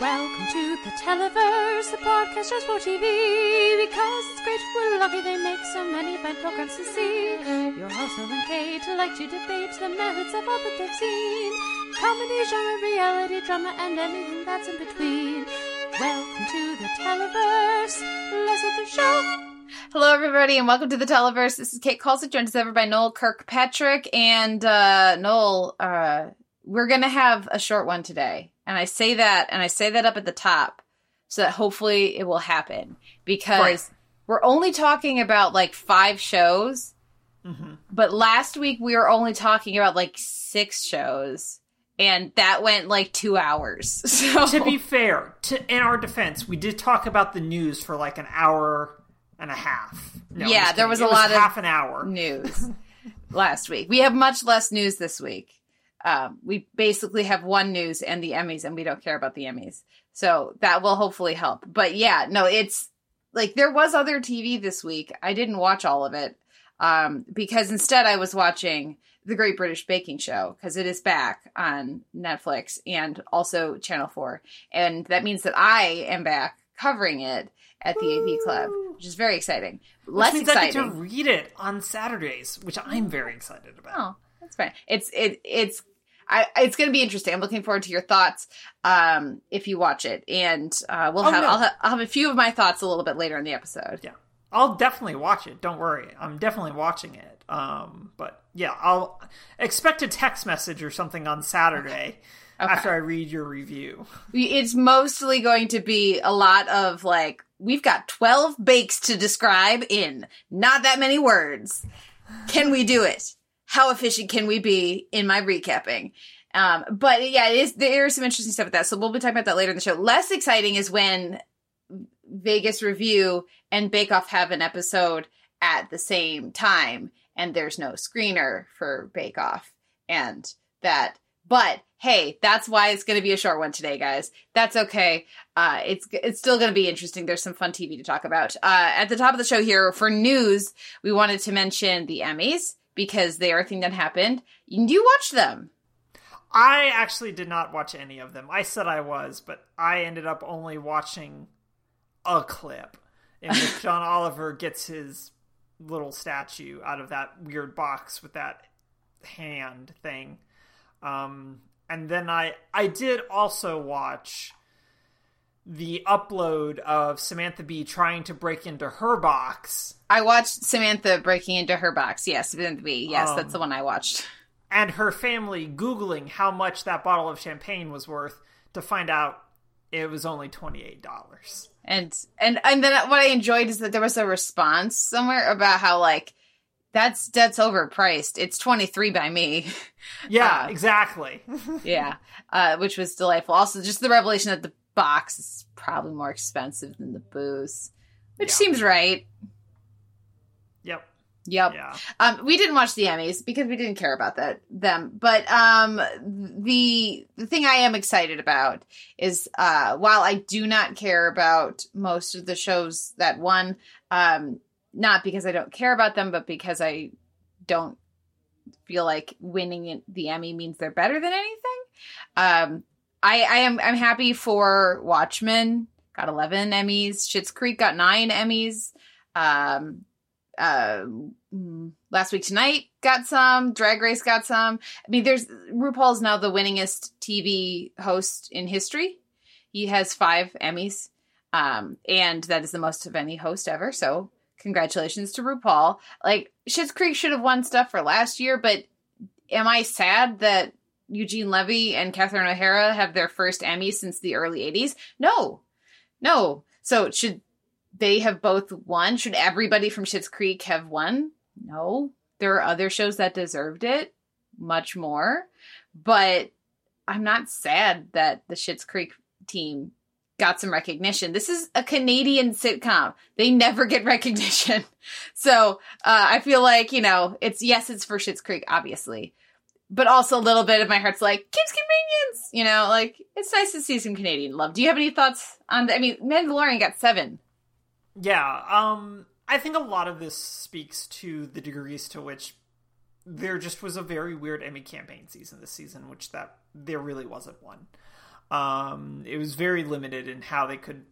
Welcome to the Televerse, the podcast just for TV. Because it's great, we're lucky they make so many fine programs to see. Your host, and Kate, like to debate the merits of all that they've seen. Comedy, genre, reality, drama, and anything that's in between. Welcome to the Televerse. Let's get the show. Hello, everybody, and welcome to the Televerse. This is Kate Kulzick, joined as ever by Noel Kirkpatrick. And uh, Noel, uh, we're going to have a short one today. And I say that, and I say that up at the top so that hopefully it will happen because Right. we're only talking about like five shows. Mm-hmm. But last week we were only talking about like six shows, and that went like two hours. So to be fair, to in our defense, we did talk about the news for like an hour and a half. No, Yeah, just there was It a lot of half an hour. news last week. We have much less news this week. Um, we basically have one news and the Emmys, and we don't care about the Emmys. So that will hopefully help. But yeah, no, it's like there was other TV this week. I didn't watch all of it um, because instead I was watching The Great British Baking Show because it is back on Netflix and also Channel 4. And that means that I am back covering it at the AV Club, which is very exciting. Less Which means I get to read it on Saturdays, which I'm very excited about. Oh, that's fine. It's it it's I it's going to be interesting. I'm looking forward to your thoughts um if you watch it, and uh, we'll Oh, have no. I'll, ha- I'll have a few of my thoughts a little bit later in the episode. Yeah, I'll definitely watch it. Don't worry, I'm definitely watching it. Um, but yeah, I'll expect a text message or something on Saturday Okay. after I read your review. It's mostly going to be a lot of like we've got 12 bakes to describe in not that many words. Can we do it? How efficient can we be in my recapping? Um, but yeah, it is, there is some interesting stuff with that. So we'll be talking about that later in the show. Less exciting is when Vegas Revue and Bake Off have an episode at the same time and there's no screener for Bake Off. And that, but hey, that's why it's going to be a short one today, guys. That's okay. Uh, it's it's still going to be interesting. There's some fun TV to talk about. Uh, at the top of the show here for news, we wanted to mention the Emmys because they are a thing that happened. You watched them. I actually did not watch any of them. I said I was, but I ended up only watching a clip in which John Oliver gets his little statue out of that weird box with that hand thing. Um, and then I I did also watch the upload of Samantha Bee trying to break into her box I watched Samantha breaking into her box. Yes, Samantha Bee. Yes, Um, that's the one I watched. and her family googling how much that bottle of champagne was worth to find out it was only $28. And and and then what I enjoyed is that there was a response somewhere about how like that's that's overpriced. It's twenty three by me. Yeah, Uh, exactly. yeah, uh, which was delightful. Also, just the revelation that the box is probably more expensive than the booze, which Yeah. seems right. yep. Yep. Yeah. Um, we didn't watch the Emmys because we didn't care about that them. But um, the the thing I am excited about is uh, while I do not care about most of the shows that won, um, not because I don't care about them, but because I don't feel like winning the Emmy means they're better than anything. Um, I, I am I'm happy for Watchmen got 11 Emmys. Schitt's Creek got nine Emmys. Um, uh, last week tonight got some. Drag Race got some. I mean, there's RuPaul's now the winningest TV host in history. He has five Emmys, um, and that is the most of any host ever. So congratulations to RuPaul. Like Schitt's Creek should have won stuff for last year, but am I sad that Eugene Levy and Catherine O'Hara have their first Emmy since the early '80s? No, no. So should they have both won? Should everybody from Schitt's Creek have won? No. There are other shows that deserved it much more, but I'm not sad that the Schitt's Creek team got some recognition. This is a Canadian sitcom. They never get recognition. So, uh, I feel like, you know, it's yes, it's for Schitt's Creek, obviously. But also a little bit of my heart's like, Kim's Convenience, you know, like it's nice to see some Canadian love. Do you have any thoughts on the, I mean, Mandalorian got seven. Yeah, um I think a lot of this speaks to the degrees to which there just was a very weird Emmy campaign season this season, which that there really wasn't one. Um, it was very limited in how they could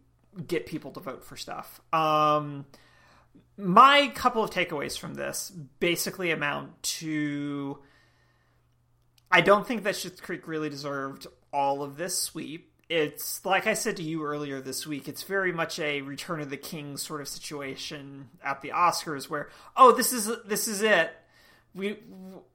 get people to vote for stuff. Um, my couple of takeaways from this basically amount to I don't think that Schitt's Creek really deserved all of this sweep. It's like I said to you earlier this week. It's very much a Return of the King sort of situation at the Oscars, where oh, this is this is it. We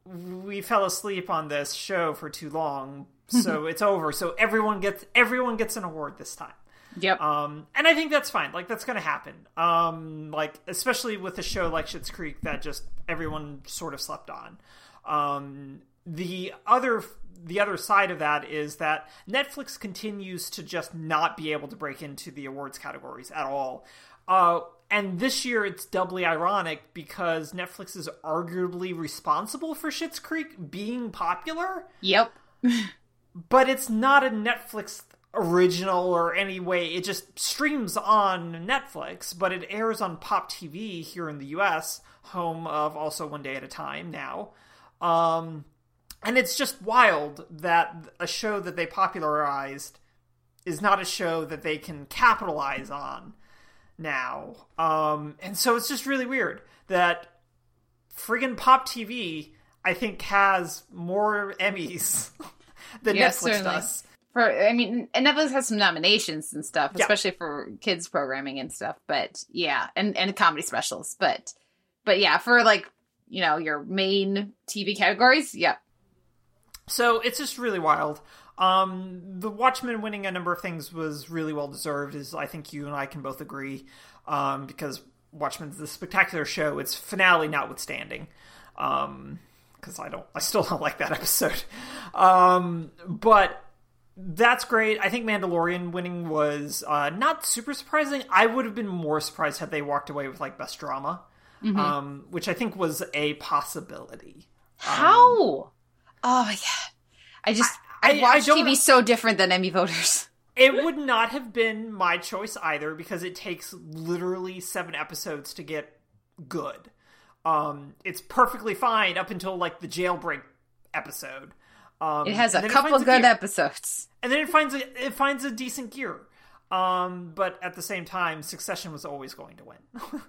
we fell asleep on this show for too long, so it's over. So everyone gets everyone gets an award this time. Yep. Um, and I think that's fine. Like that's going to happen. Um, like especially with a show like Schitt's Creek that just everyone sort of slept on. Um, the other the other side of that is that Netflix continues to just not be able to break into the awards categories at all. Uh, and this year it's doubly ironic because Netflix is arguably responsible for Schitt's Creek being popular. Yep. but it's not a Netflix original or any way. It just streams on Netflix, but it airs on Pop TV here in the US, home of also One Day at a Time now. Um, and it's just wild that a show that they popularized is not a show that they can capitalize on now. Um, and so it's just really weird that friggin' Pop TV, I think, has more Emmys than Yeah, Netflix certainly. does. For I mean, and Netflix has some nominations and stuff, Yeah. especially for kids programming and stuff. But yeah, and and comedy specials. But but yeah, for like you know your main TV categories, yeah, So it's just really wild. Um, the Watchmen winning a number of things was really well deserved, as I think you and I can both agree, um, because Watchmen's the spectacular show. Its finale notwithstanding, because I don't, I still don't like that episode. Um, but that's great. I think Mandalorian winning was uh, not super surprising. I would have been more surprised had they walked away with like best drama, um, which I think was a possibility. how? Oh my god, I just I, I- I watch don't- TV so different than Emmy voters. It would not have been my choice either because it takes literally seven episodes to get good. Um, it's perfectly fine up until like the jailbreak episode. Um, It has a couple good gear. episodes. and then it finds a, it finds a decent gear. Um, but at the same time, Succession was always going to win.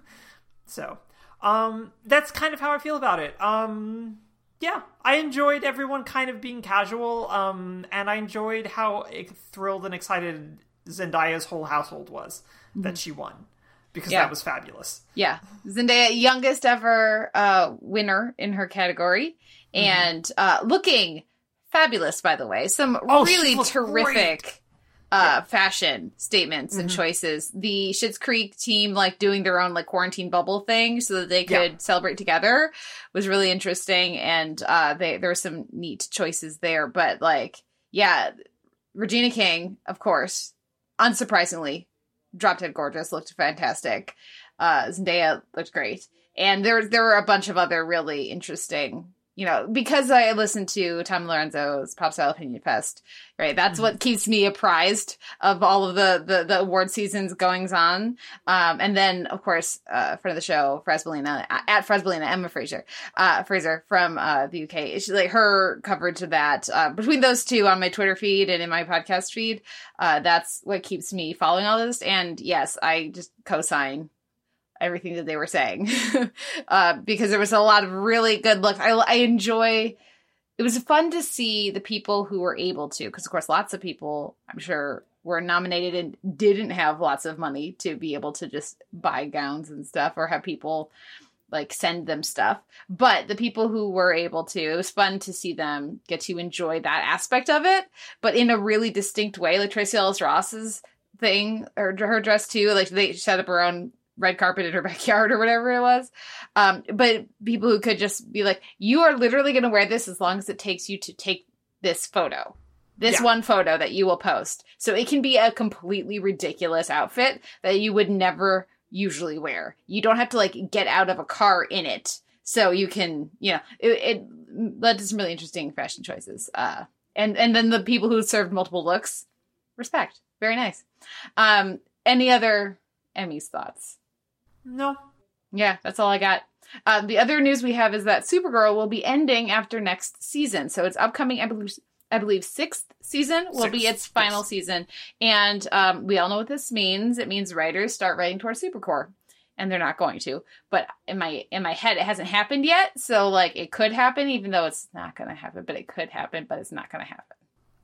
so, um, that's kind of how I feel about it. Um, yeah, I enjoyed everyone kind of being casual, um, and I enjoyed how thrilled and excited Zendaya's whole household was that she won because Yeah. that was fabulous. Yeah, Zendaya, youngest ever uh, winner in her category, Mm-hmm. and uh, looking fabulous. By the way, some Oh, really terrific uh, fashion statements and Mm-hmm. choices. The Schitt's Creek team, like doing their own like quarantine bubble thing, so that they could Yeah. celebrate together, was really interesting, and uh, they there were some neat choices there. But like, yeah, Regina King, of course, unsurprisingly, drop dead gorgeous, looked fantastic. Uh, Zendaya looked great, and there there were a bunch of other really interesting. You know, because I listen to Tom Lorenzo's Pop Style Opinion Fest, right? That's what keeps me apprised of all of the the, the award seasons goings on. Um, and then, of course, uh, friend of the show, Fresbelina at Fresbelina, Emma Fraser, uh, Fraser from uh, the UK. She like her coverage of that uh, between those two on my Twitter feed and in my podcast feed. Uh, that's what keeps me following all this. And yes, I just co-sign everything that they were saying uh, because there was a lot of really good looks. I, I enjoy. It was fun to see the people who were able to, because of course, lots of people, I'm sure, were nominated and didn't have lots of money to be able to just buy gowns and stuff or have people like send them stuff. But the people who were able to, it was fun to see them get to enjoy that aspect of it, but in a really distinct way. Like Tracee Ellis Ross's thing, or her dress too. Like they set up her own red carpet in her backyard or whatever it was. Um, but people who could just be like, you are literally going to wear this as long as it takes you to take this photo. This Yeah. one photo that you will post. So it can be a completely ridiculous outfit that you would never usually wear. You don't have to like get out of a car in it. So you can, you know, it, it led to some really interesting fashion choices. Uh, and, and then the people who served multiple looks, respect. Very nice. Um, any other Emmys thoughts? No, Yeah, that's all I got. Uh, the other news we have is that Supergirl will be ending after next season. So it's upcoming, I believe, I believe sixth season will be its final yes. season, and um, we all know what this means. It means writers start writing towards Supercorp, and they're not going to. But in my in my head, it hasn't happened yet. So like it could happen, even though it's not going to happen. But it could happen, but it's not going to happen.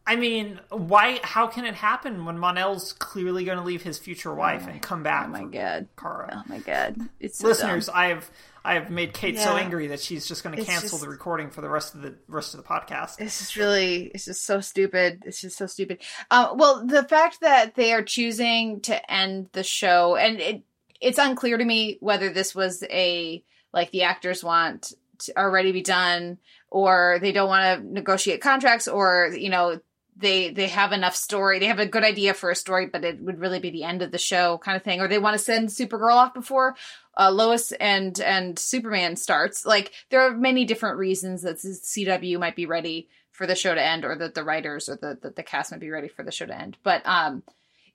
I mean, why? How can it happen when Mon-El's clearly going to leave his future wife and come back? Oh my god! Kara. Oh my god! It's so Listeners, dumb. I have I have made Kate so angry that she's just going to cancel just- the recording for the rest of the rest of the podcast. It's just really, it's just so stupid. It's just so stupid. Um, well, the fact that they are choosing to end the show, and it, it's unclear to me whether this was a like the actors want to already be done, or they don't want to negotiate contracts, or you know they they have enough story, they have a good idea for a story, but it would really be the end of the show kind of thing, or they want to send Supergirl off before uh, Lois and and Superman starts. Like there are many different reasons that CW might be ready for the show to end, or that the writers or the, the the cast might be ready for the show to end. But um,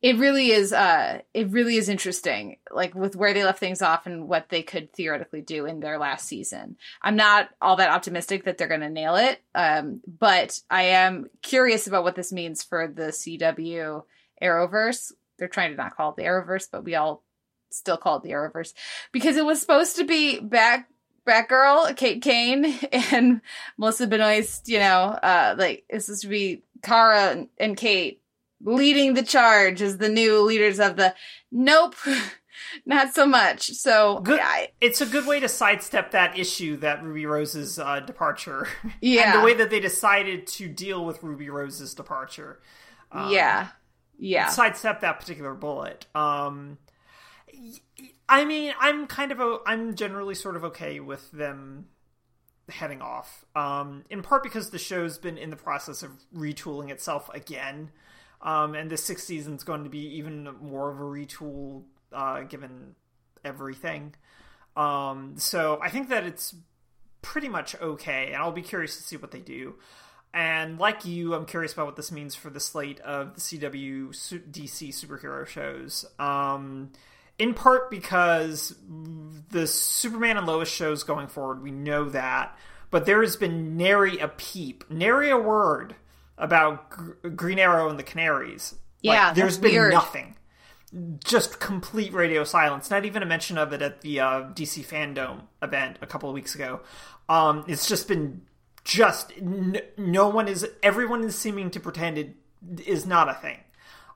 it really is uh, it really is interesting, like with where they left things off and what they could theoretically do in their last season. I'm not all that optimistic that they're going to nail it, um, but I am curious about what this means for the CW Arrowverse. They're trying to not call it the Arrowverse, but we all still call it the Arrowverse because it was supposed to be back Batgirl, Kate Kane, and Melissa Benoist, you know, uh, like it's supposed to be Kara and, and Kate leading the charge as the new leaders of the. Nope, not so much. So Good. I, It's a good way to sidestep that issue that Ruby Rose's uh, departure. yeah, and the way that they decided to deal with Ruby Rose's departure. Um, yeah, yeah. sidestep that particular bullet. Um, I mean, I'm kind of a, I'm generally sort of okay with them heading off. Um, in part because the show's been in the process of retooling itself again, um, and the sixth season's going to be even more of a retool, uh, given everything. Um, so I think that it's pretty much okay, and I'll be curious to see what they do. And like you, I'm curious about what this means for the slate of the CW DC superhero shows. Um, in part because the Superman and Lois shows going forward, we know that, but there has been nary a peep, nary a word about Gr- Green Arrow and the Canaries. Yeah, like, there's been weird. nothing just complete radio silence. Not even a mention of it at the uh, DC Fandom event a couple of weeks ago. Um, it's just been just n- no one is. Everyone is seeming to pretend it is not a thing,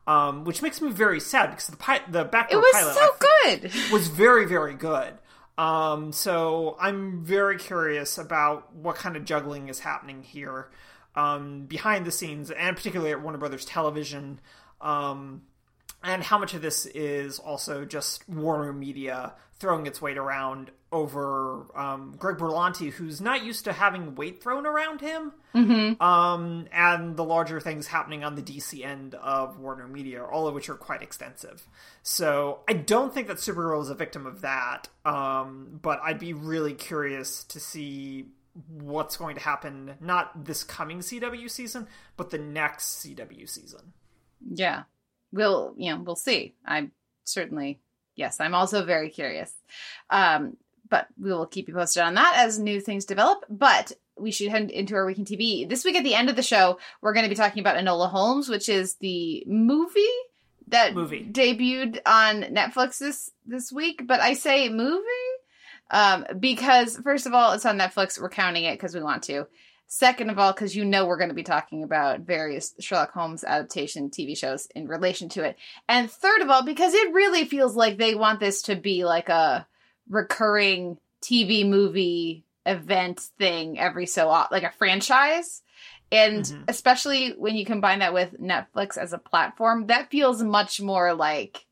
um, which makes me very sad because the pi- the It backdoor was pilot so good. was very very good. Um, so I'm very curious about what kind of juggling is happening here um, behind the scenes, and particularly at Warner Brothers Television. Um, and how much of this is also just Warner Media throwing its weight around over um, Greg Berlanti, who's not used to having weight thrown around him, mm-hmm. um, and the larger things happening on the DC end of Warner Media, all of which are quite extensive. So I don't think that Supergirl is a victim of that, um, but I'd be really curious to see what's going to happen, not this coming CW season, but the next CW season. Yeah. We'll, you know, we'll see. I'm certainly, yes, I'm also very curious. Um, but we will keep you posted on that as new things develop. But we should head into our week in TV. This week at the end of the show, we're going to be talking about Enola Holmes, which is the movie that Movie. debuted on Netflix this this week. But I say movie um, because first of all, it's on Netflix. We're counting it because we want to. Second of all, because you know we're going to be talking about various Sherlock Holmes adaptation TV shows in relation to it. And third of all, because it really feels like they want this to be like a recurring TV movie event thing every so often, like a franchise. And Mhm. especially when you combine that with Netflix as a platform, that feels much more like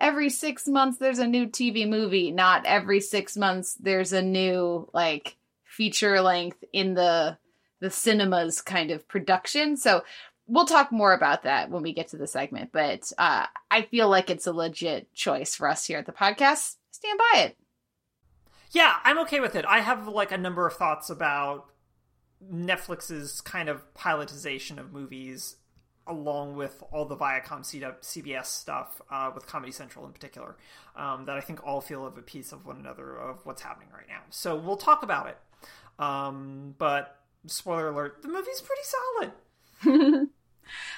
every six months there's a new TV movie, not every six months there's a new like feature length in the the cinemas kind of production. So we'll talk more about that when we get to the segment. But uh, I feel like it's a legit choice for us here at the podcast. Stand by it. Yeah, I'm okay with it. I have like a number of thoughts about Netflix's kind of pilotization of movies, along with all the Viacom CBS stuff, uh, with Comedy Central in particular, um, that I think all feel of a piece of one another of what's happening right now. So we'll talk about it. Um, but spoiler alert: the movie's pretty solid.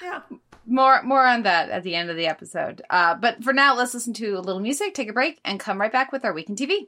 Yeah. More more on that at the end of the episode. Uh, but for now, let's listen to a little music, take a break, and come right back with our week in TV.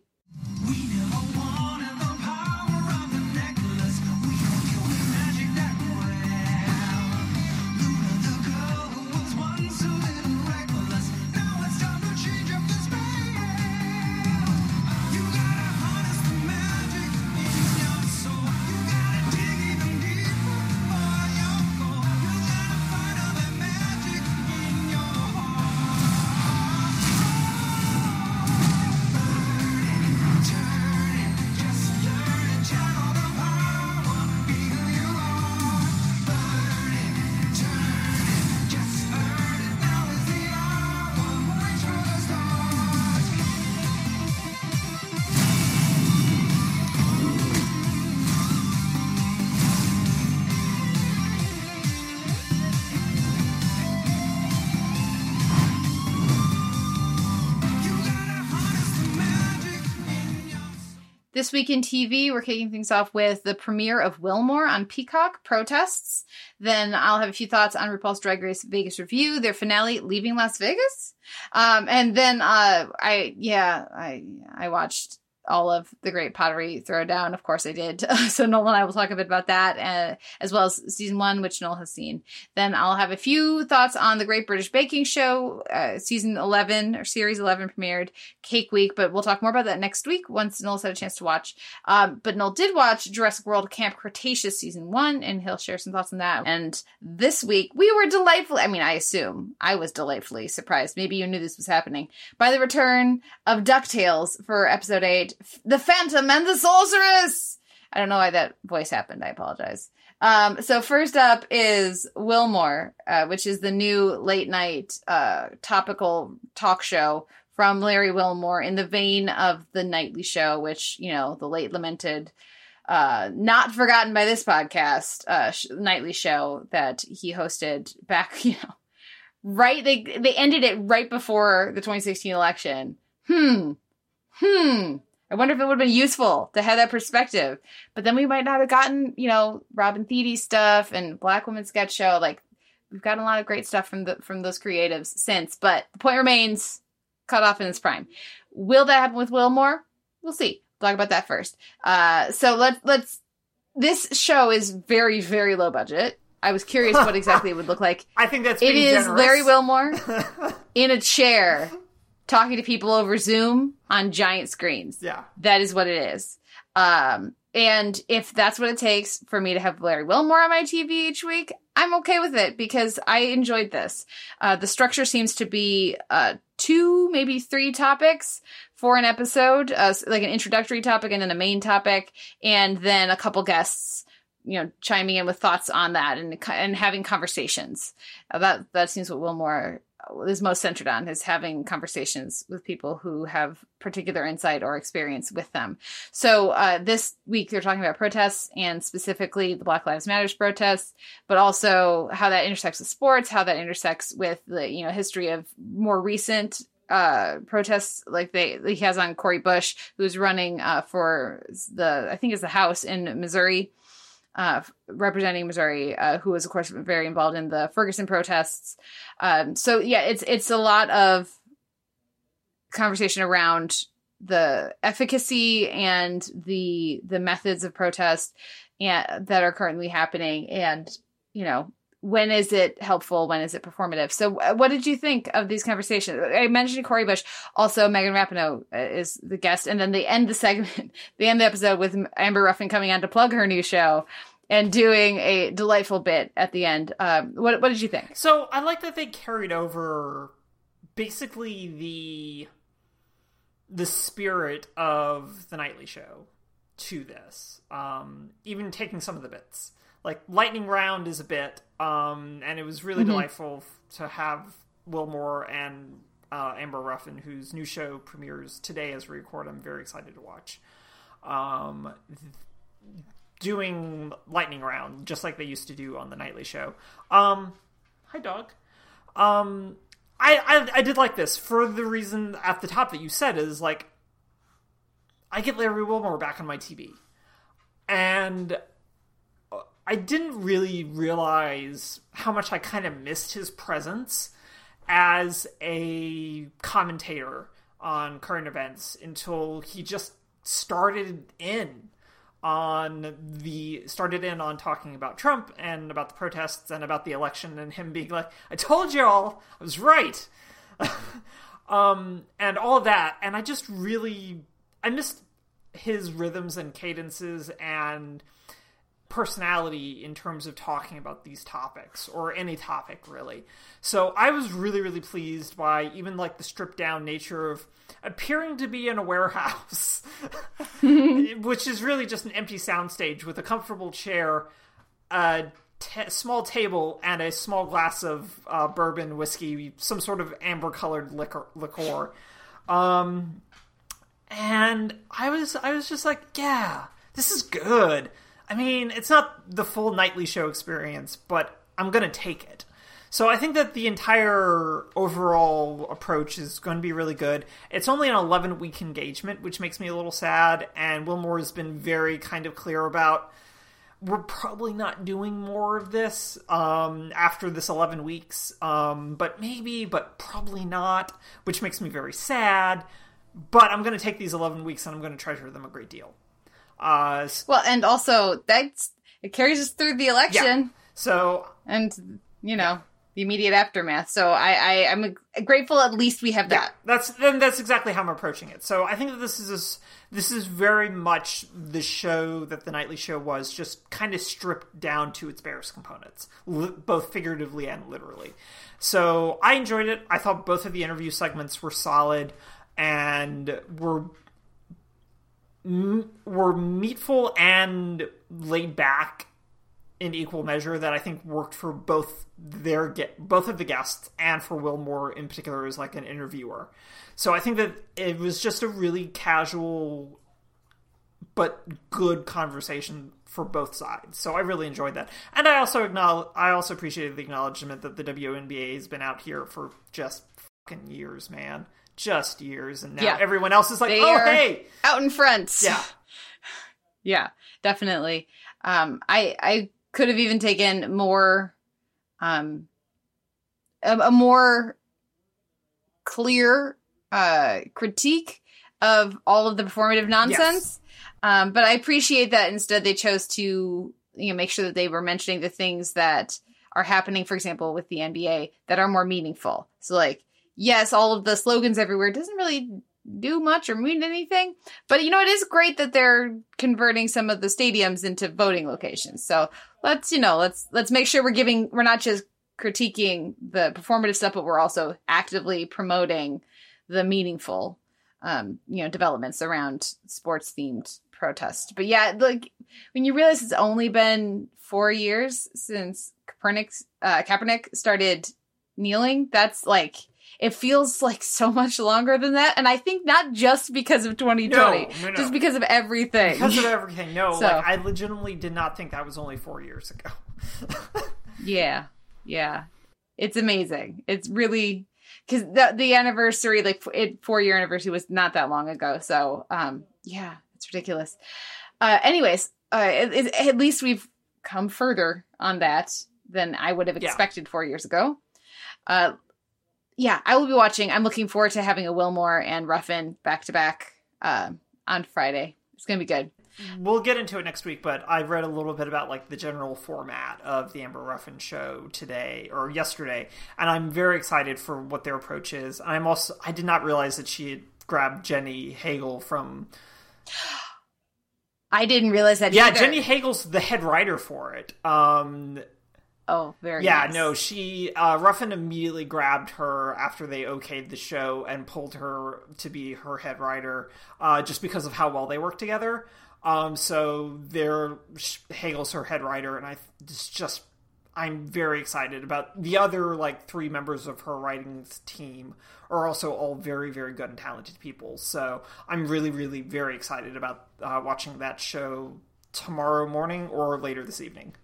This week in TV, we're kicking things off with the premiere of Wilmore on Peacock protests. Then I'll have a few thoughts on RuPaul's Drag Race Vegas Revue, their finale, Leaving Las Vegas. Um, and then uh, I, yeah, I I watched all of the Great Pottery Throwdown. Of course, I did. so Noel and I will talk a bit about that, uh, as well as season one, which Noel has seen. Then I'll have a few thoughts on the Great British Baking Show, uh, season eleven or series eleven premiered Cake Week. But we'll talk more about that next week once Noel's had a chance to watch. Um, but Noel did watch Jurassic World Camp Cretaceous season one, and he'll share some thoughts on that. And this week we were delightfully. I mean, I assume I was delightfully surprised. Maybe you knew this was happening by the return of Ducktales for episode eight. The Phantom and the Sorceress. I don't know why that voice happened. I apologize. Um, so first up is Wilmore, uh, which is the new late night uh, topical talk show from Larry Wilmore in the vein of the nightly show, which you know the late lamented, uh, not forgotten by this podcast, uh, sh- nightly show that he hosted back. You know, right? They they ended it right before the 2016 election. Hmm. Hmm. I wonder if it would have been useful to have that perspective. But then we might not have gotten, you know, Robin Thede stuff and Black Woman Sketch Show. Like we've gotten a lot of great stuff from the from those creatives since. But the point remains, cut off in its prime. Will that happen with Wilmore? We'll see. Talk about that first. Uh, so let's let's. This show is very very low budget. I was curious what exactly it would look like. I think that's it is generous. Larry Wilmore in a chair talking to people over Zoom on giant screens. yeah. That is what it is. Um, and if that's what it takes for me to have Larry Wilmore on my TV each week, I'm okay with it because I enjoyed this. Uh, the structure seems to be uh, two, maybe three topics for an episode, uh, like an introductory topic and then a main topic, and then a couple guests, you know, chiming in with thoughts on that and and having conversations. Uh, that that seems what Wilmore is most centered on is having conversations with people who have particular insight or experience with them. So uh, this week they're talking about protests and specifically the Black Lives Matters protests, but also how that intersects with sports, how that intersects with the you know history of more recent uh protests like they he has on Cori Bush who's running uh for the I think is the House in Missouri uh, representing Missouri, uh, who was of course very involved in the Ferguson protests. Um, so yeah, it's it's a lot of conversation around the efficacy and the the methods of protest and that are currently happening, and you know when is it helpful? When is it performative? So uh, what did you think of these conversations? I mentioned cori bush. Also megan rapinoe uh, is the guest. And then they end the segment they end the episode with amber ruffin coming on to plug her new show and doing a delightful bit at the end. Um, what, what did you think? So I like that they carried over basically the the spirit of the nightly show to this. Um, even taking some of the bits. Like lightning round is a bit, um, and it was really delightful f- to have Wilmore and uh, Amber Ruffin, whose new show premieres today as we record. I'm very excited to watch. Um, doing lightning round just like they used to do on the nightly show. Um, hi dog. Um, I, I I did like this for the reason at the top that you said is like I get Larry Wilmore back on my TV, and I didn't really realize how much I kind of missed his presence as a commentator on current events until he just started in on the started in on talking about Trump and about the protests and about the election and him being like, "I told y'all, I was right," um, and all of that. And I just really I missed his rhythms and cadences and personality in terms of talking about these topics or any topic really. So I was really really pleased by even like the stripped down nature of appearing to be in a warehouse, which is really just an empty soundstage with a comfortable chair, a t- small table, and a small glass of uh, bourbon whiskey, some sort of amber colored liquor. Um, and I was I was just like, yeah, this is good. I mean, it's not the full nightly show experience, but I'm going to take it. So I think that the entire overall approach is going to be really good. It's only an 11 week engagement, which makes me a little sad. And Wilmore has been very kind of clear about we're probably not doing more of this um, after this 11 weeks, um, but maybe, but probably not, which makes me very sad. But I'm going to take these 11 weeks and I'm going to treasure them a great deal. Uh, well, and also that's it carries us through the election. Yeah. So, and you know the immediate aftermath. So I, I I'm grateful at least we have that. Yeah, that's then that's exactly how I'm approaching it. So I think that this is this is very much the show that the nightly show was, just kind of stripped down to its barest components, both figuratively and literally. So I enjoyed it. I thought both of the interview segments were solid and were were meatful and laid back in equal measure that I think worked for both their both of the guests and for Wilmore in particular as like an interviewer. So I think that it was just a really casual but good conversation for both sides. So I really enjoyed that. And I also acknowledge I also appreciated the acknowledgement that the WNBA has been out here for just fucking years, man just years, and now yeah. everyone else is like, they "Oh, hey, out in front." Yeah, yeah, definitely. Um, I I could have even taken more, um, a, a more clear uh, critique of all of the performative nonsense. Yes. Um, but I appreciate that instead they chose to you know make sure that they were mentioning the things that are happening, for example, with the NBA that are more meaningful. So like yes, all of the slogans everywhere doesn't really do much or mean anything. But you know, it is great that they're converting some of the stadiums into voting locations. So let's, you know, let's let's make sure we're giving we're not just critiquing the performative stuff, but we're also actively promoting the meaningful um, you know, developments around sports themed protest. But yeah, like when you realize it's only been four years since Copernic uh, Kaepernick started kneeling, that's like it feels like so much longer than that. And I think not just because of 2020, no, no, no. just because of everything. Because of everything. No, so, like I legitimately did not think that was only four years ago. yeah. Yeah. It's amazing. It's really because the the anniversary, like it four year anniversary, was not that long ago. So, um, yeah, it's ridiculous. Uh, anyways, uh, it, it, at least we've come further on that than I would have expected yeah. four years ago. Uh, yeah, I will be watching. I'm looking forward to having a Wilmore and Ruffin back to back on Friday. It's gonna be good. We'll get into it next week, but I read a little bit about like the general format of the Amber Ruffin show today or yesterday, and I'm very excited for what their approach is. And I'm also I did not realize that she had grabbed Jenny Hagel from. I didn't realize that. Yeah, either. Jenny Hagel's the head writer for it. Um, Oh, very yeah. Nice. No, she uh, Ruffin immediately grabbed her after they okayed the show and pulled her to be her head writer, uh, just because of how well they work together. Um, so they're Hagel's her head writer, and I just just I'm very excited about the other like three members of her writing team are also all very very good and talented people. So I'm really really very excited about uh, watching that show tomorrow morning or later this evening.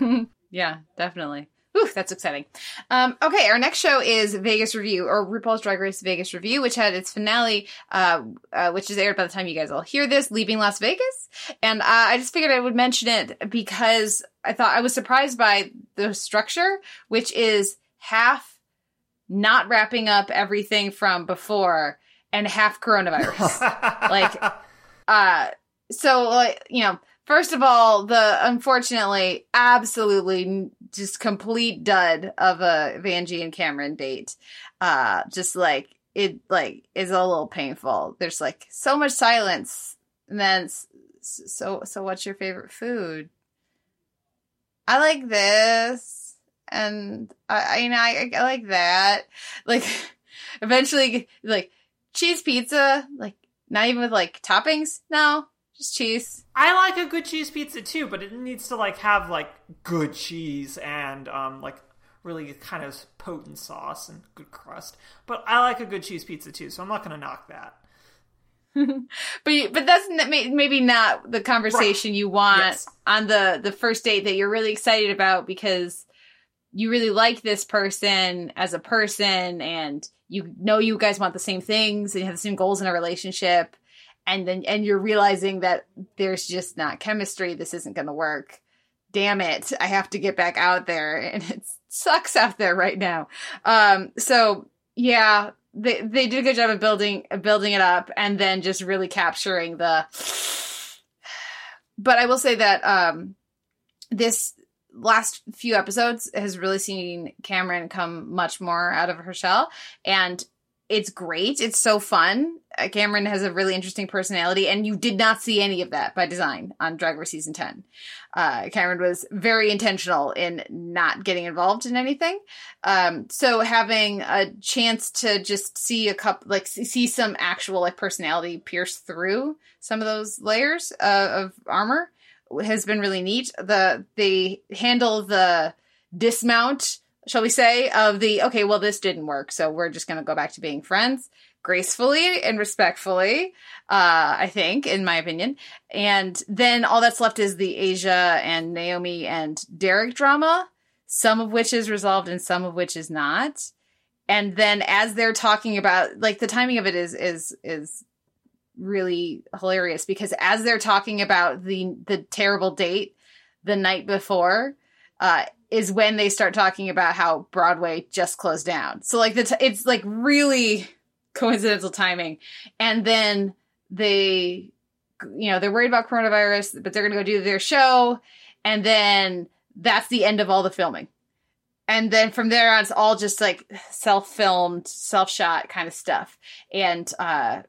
Yeah, definitely. Ooh, that's exciting. Um, okay, our next show is Vegas Revue or RuPaul's Drag Race Vegas Revue, which had its finale, uh, uh, which is aired by the time you guys all hear this, leaving Las Vegas. And uh, I just figured I would mention it because I thought I was surprised by the structure, which is half not wrapping up everything from before and half coronavirus. like, uh, so like you know First of all, the unfortunately, absolutely just complete dud of a Vanjie and Cameron date. Uh, just like it, like is a little painful. There's like so much silence, and then so so. What's your favorite food? I like this, and I, you know I, I like that. Like eventually, like cheese pizza, like not even with like toppings. No, just cheese. I like a good cheese pizza too, but it needs to like have like good cheese and um like really kind of potent sauce and good crust. But I like a good cheese pizza too, so I'm not going to knock that. but but that's maybe not the conversation right. you want yes. on the the first date that you're really excited about because you really like this person as a person and you know you guys want the same things and you have the same goals in a relationship and then and you're realizing that there's just not chemistry this isn't going to work. Damn it i have to get back out there and it sucks out there right now. Um so yeah they they did a good job of building building it up and then just really capturing the but i will say that um this last few episodes has really seen cameron come much more out of her shell and it's great. It's so fun. Uh, Cameron has a really interesting personality, and you did not see any of that by design on Drag Race season ten. Uh, Cameron was very intentional in not getting involved in anything. Um, so having a chance to just see a couple, like see some actual like personality pierce through some of those layers uh, of armor has been really neat. The they handle the dismount shall we say, of the okay, well, this didn't work, so we're just going to go back to being friends gracefully and respectfully, uh, I think, in my opinion. And then all that's left is the Asia and Naomi and Derek drama, some of which is resolved and some of which is not. And then as they're talking about like the timing of it is is is really hilarious because as they're talking about the the terrible date the night before, uh, is when they start talking about how Broadway just closed down. So like the t- it's like really coincidental timing. And then they you know, they're worried about coronavirus, but they're going to go do their show and then that's the end of all the filming. And then from there on it's all just like self-filmed, self-shot kind of stuff. And uh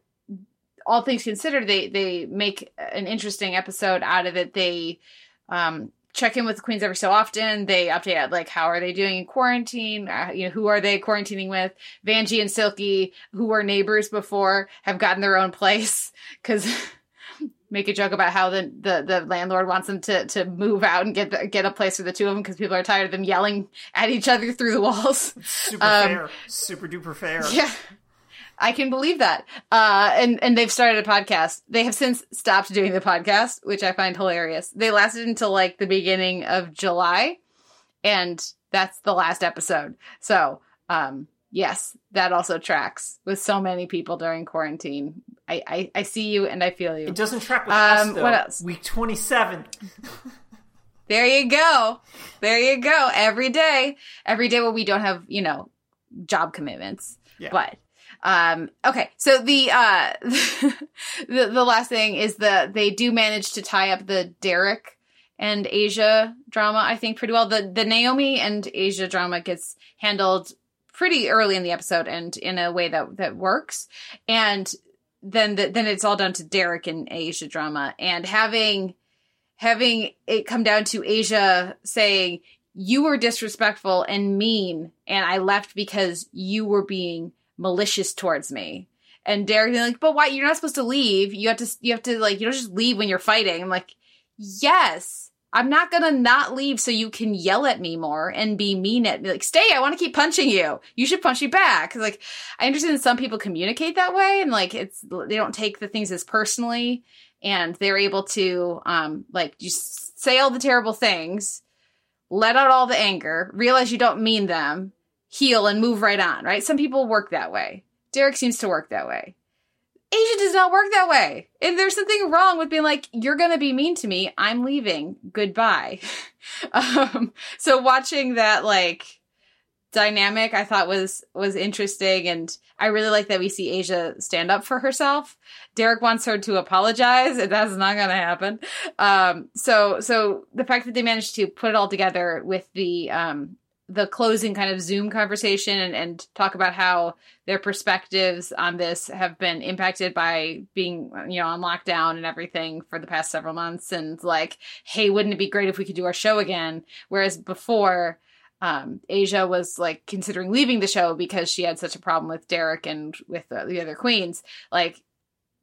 all things considered, they they make an interesting episode out of it. They um check in with the queens every so often. They update like how are they doing in quarantine? Uh, you know, who are they quarantining with? Vanjie and Silky, who were neighbors before, have gotten their own place because. make a joke about how the, the, the landlord wants them to, to move out and get the, get a place for the two of them because people are tired of them yelling at each other through the walls. Super um, fair, super duper fair. Yeah, I can believe that. Uh, and and they've started a podcast. They have since stopped doing the podcast, which I find hilarious. They lasted until like the beginning of July, and that's the last episode. So, um, yes, that also tracks with so many people during quarantine. I, I, I see you and I feel you. It doesn't track with um, us though. What else? Week twenty seven. there you go. There you go. Every day, every day when we don't have you know job commitments. Yeah. But um, okay, so the uh, the the last thing is that they do manage to tie up the Derek and Asia drama. I think pretty well. The the Naomi and Asia drama gets handled pretty early in the episode and in a way that that works. And then the, then it's all down to Derek and Asia drama and having having it come down to Asia saying you were disrespectful and mean and I left because you were being malicious towards me. And Derek like, but why? You're not supposed to leave. You have to, you have to like, you don't just leave when you're fighting. I'm like, yes, I'm not gonna not leave so you can yell at me more and be mean at me. Like, stay, I want to keep punching you. You should punch me back. Cause like, I understand some people communicate that way and like, it's, they don't take the things as personally and they're able to, um, like, just say all the terrible things let out all the anger, realize you don't mean them, heal and move right on, right? Some people work that way. Derek seems to work that way. Asia does not work that way. And there's something wrong with being like, you're going to be mean to me. I'm leaving. Goodbye. um, so watching that, like, dynamic I thought was was interesting and I really like that we see Asia stand up for herself. Derek wants her to apologize and that's not going to happen. Um so so the fact that they managed to put it all together with the um the closing kind of Zoom conversation and, and talk about how their perspectives on this have been impacted by being, you know, on lockdown and everything for the past several months. And like, hey, wouldn't it be great if we could do our show again? Whereas before, um, Asia was like considering leaving the show because she had such a problem with Derek and with the, the other queens. Like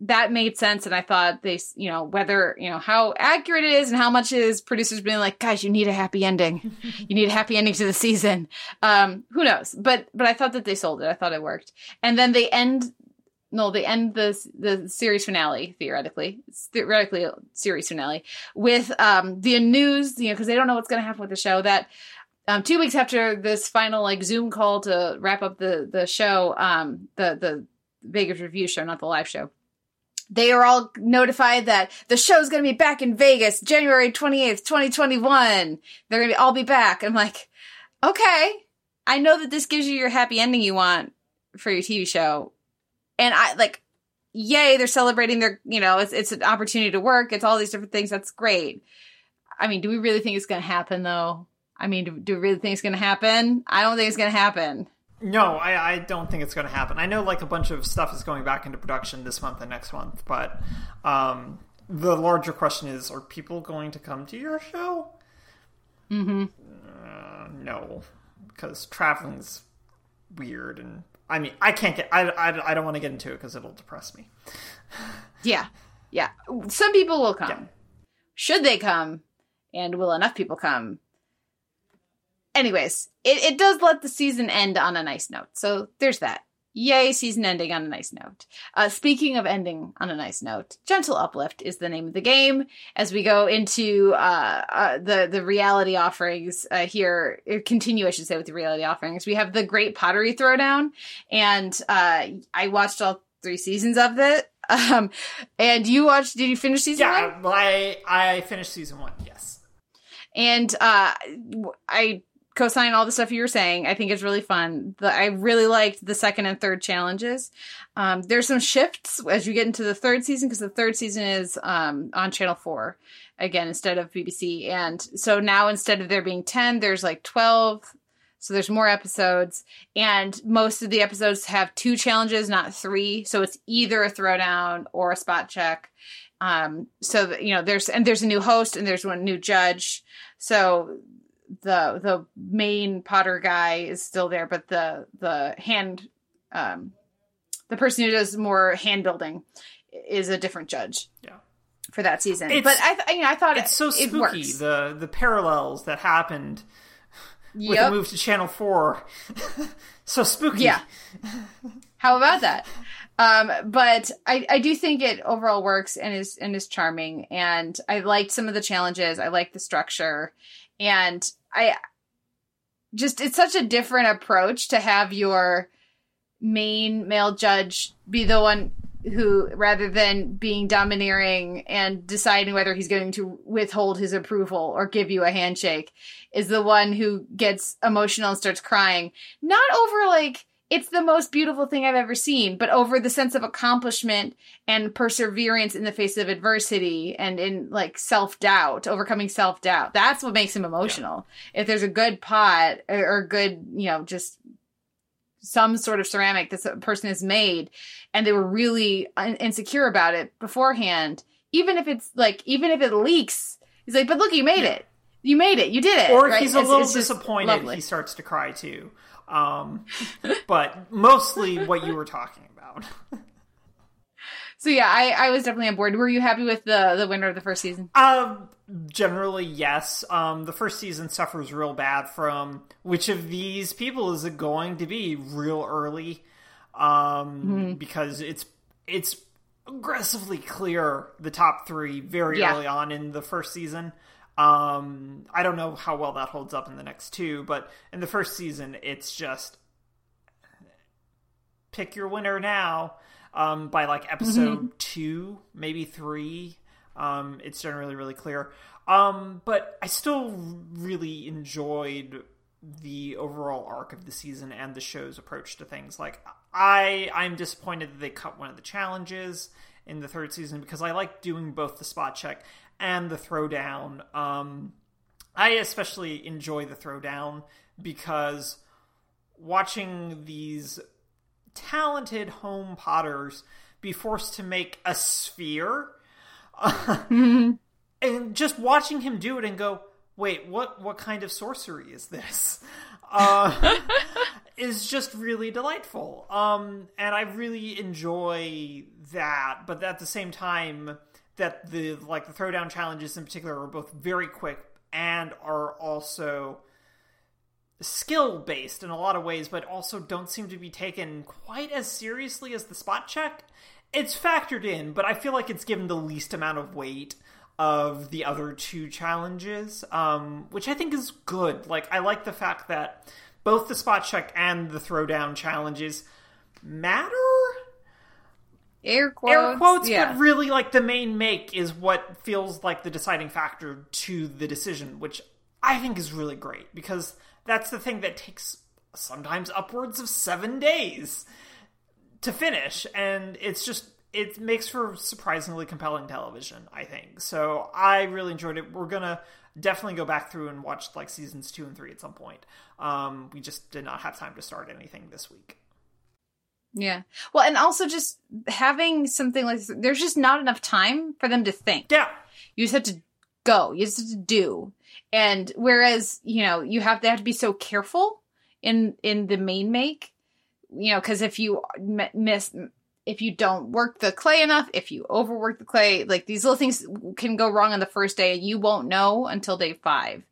that made sense, and I thought they, you know, whether you know how accurate it is and how much is producers being like, guys, you need a happy ending, you need a happy ending to the season. Um, who knows? But but I thought that they sold it. I thought it worked, and then they end. No, they end the the series finale theoretically, theoretically series finale with um the news, you know, because they don't know what's going to happen with the show that um, two weeks after this final like Zoom call to wrap up the the show, um, the the Vegas Revue show, not the live show. They are all notified that the show's going to be back in Vegas January 28th, 2021. They're going to all be back. I'm like, okay, I know that this gives you your happy ending you want for your TV show. And I like, yay, they're celebrating their, you know, it's, it's an opportunity to work. It's all these different things. That's great. I mean, do we really think it's going to happen though? I mean, do, do we really think it's going to happen? I don't think it's going to happen. No, I, I don't think it's going to happen. I know like a bunch of stuff is going back into production this month and next month, but um, the larger question is: Are people going to come to your show? Mm-hmm. Uh, no, because traveling's weird, and I mean, I can't get. I I, I don't want to get into it because it'll depress me. Yeah, yeah. Some people will come. Yeah. Should they come? And will enough people come? Anyways, it, it does let the season end on a nice note. So there's that. Yay, season ending on a nice note. Uh, speaking of ending on a nice note, Gentle Uplift is the name of the game. As we go into uh, uh, the the reality offerings uh, here, continue, I should say, with the reality offerings. We have the Great Pottery Throwdown, and uh, I watched all three seasons of it. Um, and you watched? Did you finish season yeah, one? Yeah, I I finished season one. Yes. And uh, I co-sign all the stuff you were saying. I think it's really fun. The, I really liked the second and third challenges. Um, there's some shifts as you get into the third season because the third season is um, on Channel Four again instead of BBC, and so now instead of there being ten, there's like twelve. So there's more episodes, and most of the episodes have two challenges, not three. So it's either a throwdown or a spot check. Um, so you know, there's and there's a new host and there's one new judge. So the the main Potter guy is still there, but the the hand um the person who does more hand building is a different judge. Yeah. For that season, it's, but I, th- you know, I thought it's it, so spooky. It the the parallels that happened with the move to Channel Four, so spooky. Yeah. How about that? Um, but I, I do think it overall works and is and is charming. And I liked some of the challenges. I like the structure, and I just it's such a different approach to have your main male judge be the one who rather than being domineering and deciding whether he's going to withhold his approval or give you a handshake is the one who gets emotional and starts crying. Not over like it's the most beautiful thing I've ever seen, but over the sense of accomplishment and perseverance in the face of adversity and in like self doubt, overcoming self doubt. That's what makes him emotional. Yeah. If there's a good pot uh, or good, you know, just some sort of ceramic that a person has made and they were really insecure about it beforehand, even if it's like, even if it leaks, he's like, but look, you made yeah. it. You made it. You did it. Or if right? he's a it's, little it's disappointed, he starts to cry too. Um, but mostly what you were talking about. so yeah, I, I was definitely on board. Were you happy with the the winner of the first season? Um, generally yes. Um, the first season suffers real bad from which of these people is it going to be real early, um, mm-hmm. because it's it's aggressively clear the top three very yeah. early on in the first season. Um, I don't know how well that holds up in the next two, but in the first season, it's just pick your winner now. Um, by like episode Mm-hmm. two, maybe three, um, it's generally really clear. Um, but I still really enjoyed the overall arc of the season and the show's approach to things. Like I, I'm disappointed that they cut one of the challenges in the third season because I like doing both the spot check and the throwdown. Um, I especially enjoy the throwdown because watching these talented home potters be forced to make a sphere and just watching him do it and go wait what what kind of sorcery is this uh, is just really delightful um and i really enjoy that but at the same time that the like the throwdown challenges in particular are both very quick and are also skill based in a lot of ways, but also don't seem to be taken quite as seriously as the spot check. It's factored in, but I feel like it's given the least amount of weight of the other two challenges, um, which I think is good. Like, I like the fact that both the spot check and the throwdown challenges matter. Air quotes. Air quotes, yeah. but really, like, the main make is what feels like the deciding factor to the decision, which I think is really great because that's the thing that takes sometimes upwards of seven days to finish, and it's just it makes for surprisingly compelling television. I think so. I really enjoyed it. We're gonna definitely go back through and watch like seasons two and three at some point. Um, we just did not have time to start anything this week. Yeah. Well, and also just having something like this, there's just not enough time for them to think. Yeah, You just have to go. You just have to do. And whereas, you know, you have they have to be so careful in in the main make, you know, because if you m- miss if you don't work the clay enough, if you overwork the clay, like these little things can go wrong on the first day and you won't know until day 5.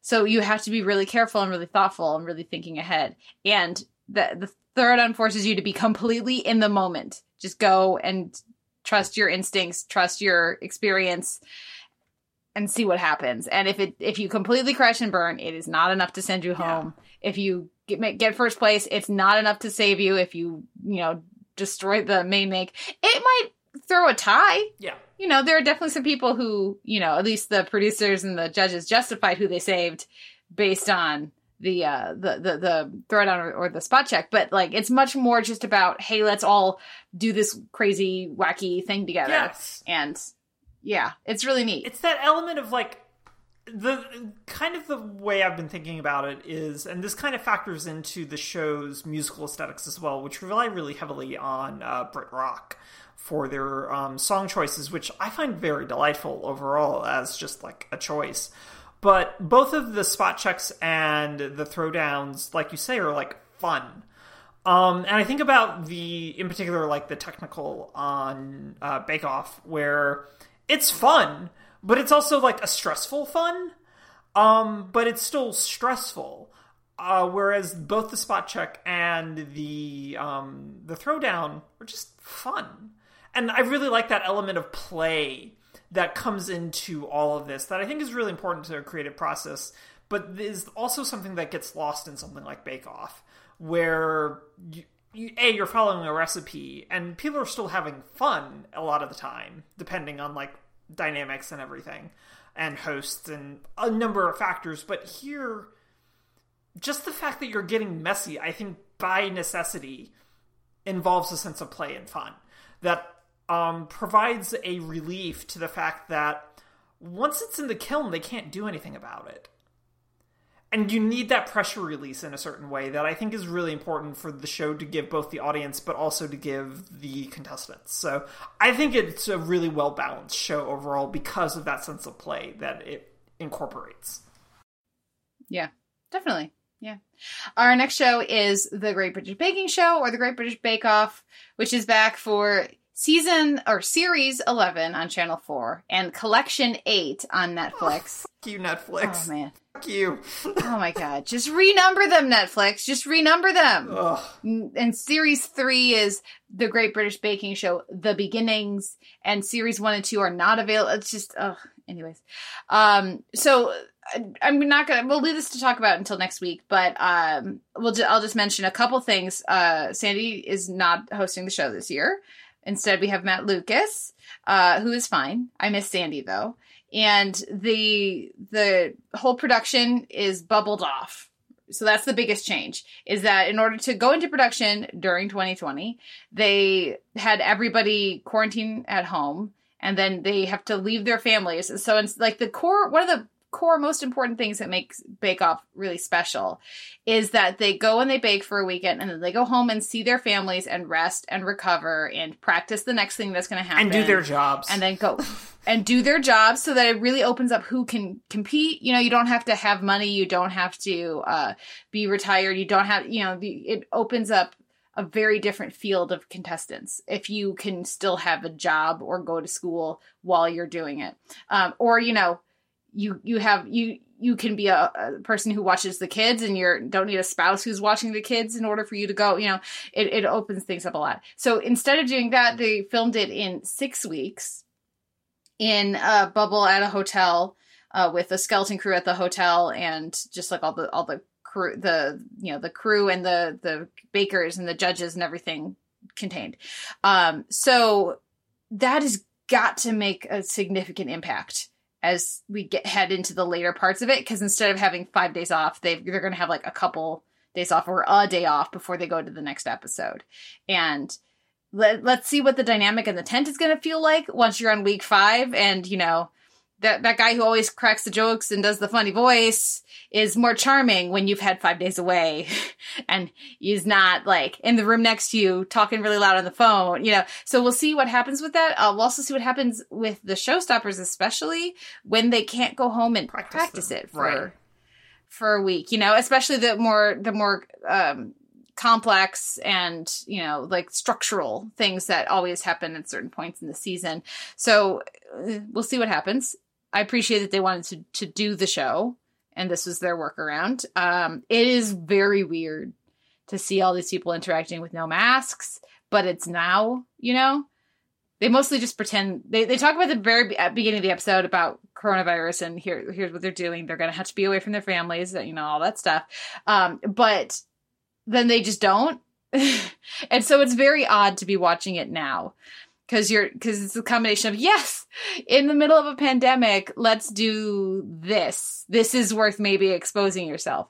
So you have to be really careful and really thoughtful and really thinking ahead. And the the third one forces you to be completely in the moment. Just go and trust your instincts, trust your experience and see what happens. And if it if you completely crash and burn, it is not enough to send you home. If you get get first place, it's not enough to save you. If you you know destroy the main make, it might throw a tie. yeah, You know, there are definitely some people who you know at least the producers and the judges justified who they saved based on the uh the the the throwdown or, or the spot check but like it's much more just about hey let's all do this crazy wacky thing together yes. and yeah it's really neat it's that element of like the kind of the way I've been thinking about it is, and this kind of factors into the show's musical aesthetics as well, which rely really heavily on uh, Brit Rock for their um, song choices, which I find very delightful overall as just like a choice. But both of the spot checks and the throwdowns, like you say, are like fun. Um, and I think about the, in particular, like the technical on uh, Bake Off, where it's fun, but it's also like a stressful fun. Um, but it's still stressful. Uh, whereas both the spot check and the um, the throwdown are just fun, and I really like that element of play that comes into all of this that I think is really important to a creative process, but is also something that gets lost in something like Bake Off, where you, you, a you're following a recipe and people are still having fun a lot of the time, depending on like dynamics and everything, and hosts and a number of factors. But here, just the fact that you're getting messy, I think by necessity involves a sense of play and fun that um, provides a relief to the fact that once it's in the kiln, they can't do anything about it. And you need that pressure release in a certain way that I think is really important for the show to give both the audience, but also to give the contestants. So I think it's a really well balanced show overall because of that sense of play that it incorporates. Yeah, definitely. Yeah. Our next show is The Great British Baking Show or The Great British Bake Off, which is back for season or series 11 on Channel 4 and collection 8 on Netflix. Fuck you, Netflix. Oh, man. Fuck you. Oh, my God. Just renumber them, Netflix. Just renumber them. Ugh. And series 3 is The Great British Baking Show, The Beginnings, and series 1 and 2 are not available. It's just, ugh. anyways. Um, so I'm not gonna. We'll leave this to talk about until next week. But um, we'll. Ju- I'll just mention a couple things. Uh, Sandy is not hosting the show this year. Instead, we have Matt Lucas, uh, who is fine. I miss Sandy though, and the the whole production is bubbled off. So that's the biggest change is that in order to go into production during 2020, they had everybody quarantine at home and then they have to leave their families. So it's like the core, one of the core most important things that makes Bake Off really special is that they go and they bake for a weekend and then they go home and see their families and rest and recover and practice the next thing that's going to happen and do their jobs. and then go and do their jobs so that it really opens up who can compete. You know you don't have to have money. You don't have to uh, be retired. You don't have you know the, it opens up a very different field of contestants if you can still have a job or go to school while you're doing it. Um, or you know you you have you you can be a, a person who watches the kids and you're don't need a spouse who's watching the kids in order for you to go you know it, it opens things up a lot. So instead of doing that they filmed it in six weeks in a bubble at a hotel uh, with a skeleton crew at the hotel and just like all the all the crew the you know the crew and the the bakers and the judges and everything contained. Um so that has got to make a significant impact as we get head into the later parts of it because instead of having five days off they they're going to have like a couple days off or a day off before they go to the next episode. And let, let's see what the dynamic in the tent is going to feel like once you're on week five and you know that that guy who always cracks the jokes and does the funny voice is more charming when you've had five days away. And he's not like in the room next to you talking really loud on the phone you know? So we'll see what happens with that. Uh, we'll also see what happens with the showstoppers especially when they can't go home and Practice practice, it for Right. for a week you know? Especially the more the more um complex and you know like structural things that always happen at certain points in the season. So uh, we'll see what happens i appreciate that they wanted to to do the show and this was their workaround. Um it is very weird to see all these people interacting with no masks but it's now you know? They mostly just pretend they, they talk about the very beginning of the episode about coronavirus and here here's what they're doing. They're going to have to be away from their families you know all that stuff. Um but then they just don't. And so it's very odd to be watching it now because you're because it's a combination of yes in the middle of a pandemic let's do this. This is worth maybe exposing yourself.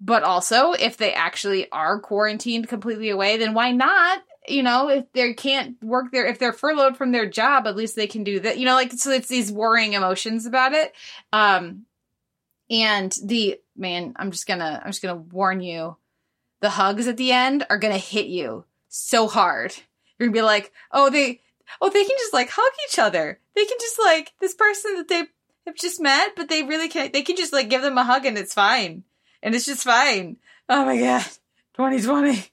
But also if they actually are quarantined completely away then why not you know if they can't work there if they're furloughed from their job at least they can do that you know like so it's these worrying emotions about it. Um and the man i'm just gonna i'm just gonna warn you the hugs at the end are gonna hit you so hard you're gonna be like oh they oh they can just like hug each other. They can just like this person that they have just met but they really can't they can just like give them a hug and it's fine. And it's just fine. Oh my god. 2020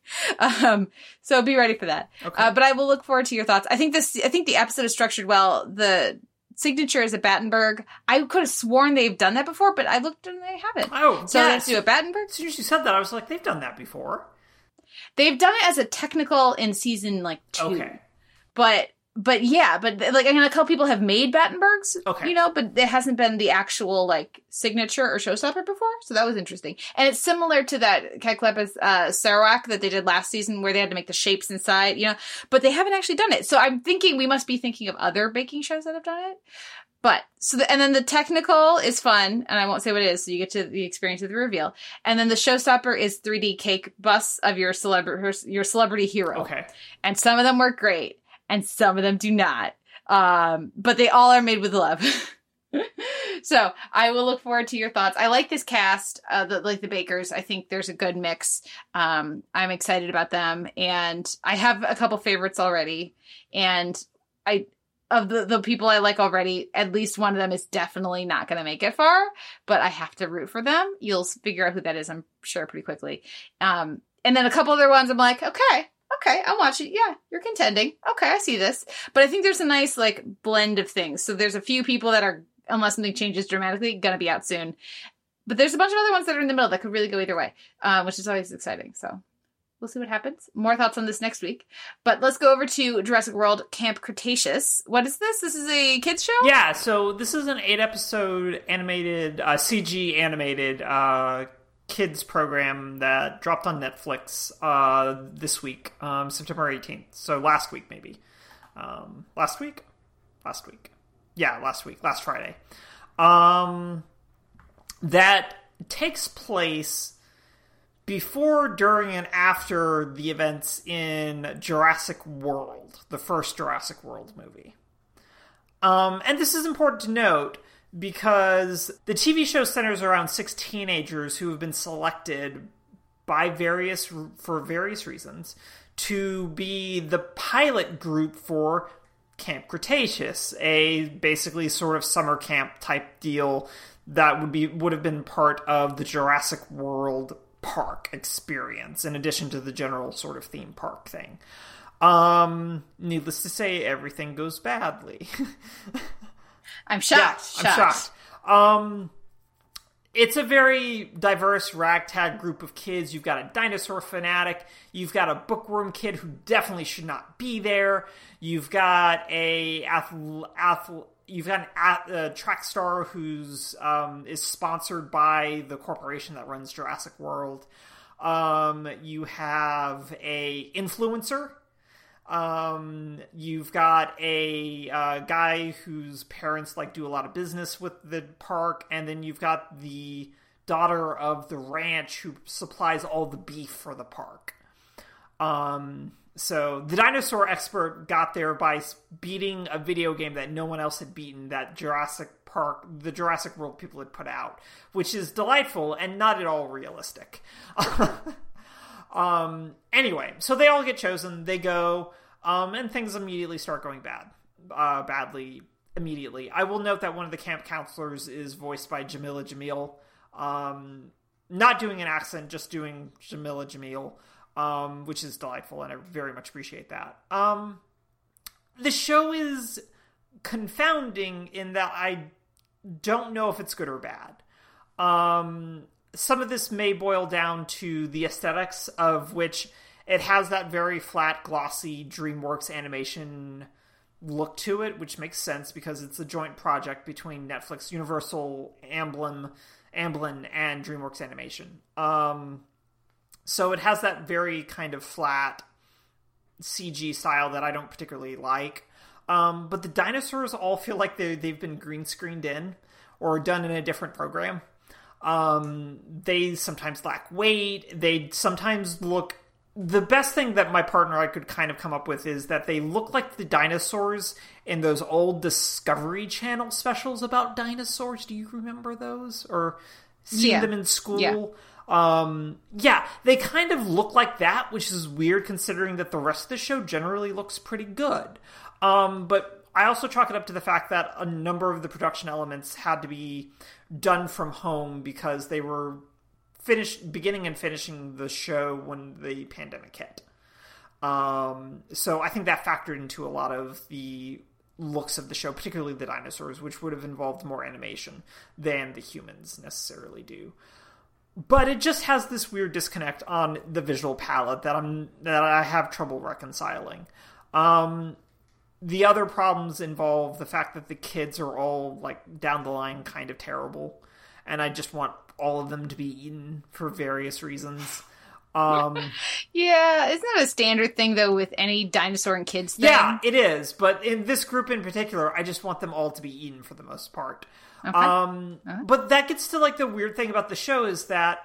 um so be ready for that. Okay. uh, but i will look forward to your thoughts. I think this i think the episode is structured well. The signature is a battenberg. I could have sworn they've done that before but i looked and they haven't. Oh, so yeah. let's do it battenberg? As soon as you said that, I was like, they've done that before. They've done it as a technical in season like two Okay. but but yeah but like i mean a couple people have made battenbergs Okay. you know but it hasn't been the actual like signature or showstopper before so that was interesting and it's similar to that kek lapis uh sarawak that they did last season where they had to make the shapes inside you know but they haven't actually done it so i'm thinking we must be thinking of other baking shows that have done it but so the, and then the technical is fun and i won't say what it is so you get to the experience of the reveal. And then the showstopper is 3d cake bus of your celebrity your celebrity hero. Okay. and some of them work great and some of them do not. Um but they all are made with love. So i will look forward to your thoughts. I like this cast uh the, like the bakers. I think there's a good mix. Um i'm excited about them. And i have a couple favorites already. And i of the, the people I like already, at least one of them is definitely not going to make it far, but I have to root for them. You'll figure out who that is, I'm sure, pretty quickly. Um, and then a couple other ones, I'm like, okay, okay, I'm watching. Yeah, you're contending. Okay, I see this. But I think there's a nice like blend of things. So there's a few people that are, unless something changes dramatically, gonna be out soon. But there's a bunch of other ones that are in the middle that could really go either way, uh, which is always exciting. So we'll see what happens. More thoughts on this next week. But let's go over to Jurassic World Camp Cretaceous. What is this? This is a kids show. Yeah, so this is an eight episode animated uh, CG animated uh, kids program that dropped on Netflix uh, this week, um, September eighteenth. So last week maybe. Um, last week, last week. Yeah, last week, last Friday. Um, that takes place before, during, and after the events in Jurassic World, the first Jurassic World movie. Um, and this is important to note because the TV show centers around six teenagers who have been selected by various for various reasons to be the pilot group for Camp Cretaceous, a basically sort of summer camp type deal that would be would have been part of the Jurassic World park experience in addition to the general sort of theme park thing. Um, needless to say, everything goes badly. I'm shocked. Yeah, I'm shocked. Um, it's a very diverse ragtag group of kids. You've got a dinosaur fanatic. You've got a bookworm kid who definitely should not be there. You've got a athl- athl- you've got an a track star who's um, is sponsored by the corporation that runs Jurassic World. Um, you have a influencer. Um, you've got a uh, guy whose parents like do a lot of business with the park, and then you've got the daughter of the ranch who supplies all the beef for the park. Um, so the dinosaur expert got there by beating a video game that no one else had beaten that Jurassic Park, the Jurassic World people had put out, which is delightful and not at all realistic. um, anyway, so they all get chosen. They go, um, and things immediately start going bad, uh, badly immediately. I will note that one of the camp counselors is voiced by Jamila Jamil, um, not doing an accent, just doing Jamila Jamil um, which is delightful, and I very much appreciate that. Um, the show is confounding in that I don't know if it's good or bad. Um, some of this may boil down to the aesthetics of which it has that very flat, glossy DreamWorks animation look to it, which makes sense because it's a joint project between Netflix, Universal, Amblin, Amblin, and DreamWorks Animation. Um, so it has that very kind of flat CG style that I don't particularly like. Um, but the dinosaurs all feel like they they've been green screened in or done in a different program. Um, they sometimes lack weight. They sometimes look. The best thing that my partner I could kind of come up with is that they look like the dinosaurs in those old Discovery Channel specials about dinosaurs. Do you remember those or seen Yeah. them in school? Yeah. Um, yeah, they kind of look like that, which is weird considering that the rest of the show generally looks pretty good. Um, but I also chalk it up to the fact that a number of the production elements had to be done from home because they were finished, beginning and finishing the show when the pandemic hit. Um, so I think that factored into a lot of the looks of the show, particularly the dinosaurs, which would have involved more animation than the humans necessarily do but it just has this weird disconnect on the visual palette that I'm that I have trouble reconciling. Um, the other problems involve the fact that the kids are all like down the line kind of terrible, and I just want all of them to be eaten for various reasons. Um, Yeah, isn't that a standard thing though with any dinosaur and kids thing? yeah, it is, but in this group in particular, I just want them all to be eaten for the most part. Okay. Um, but that gets to like the weird thing about the show is that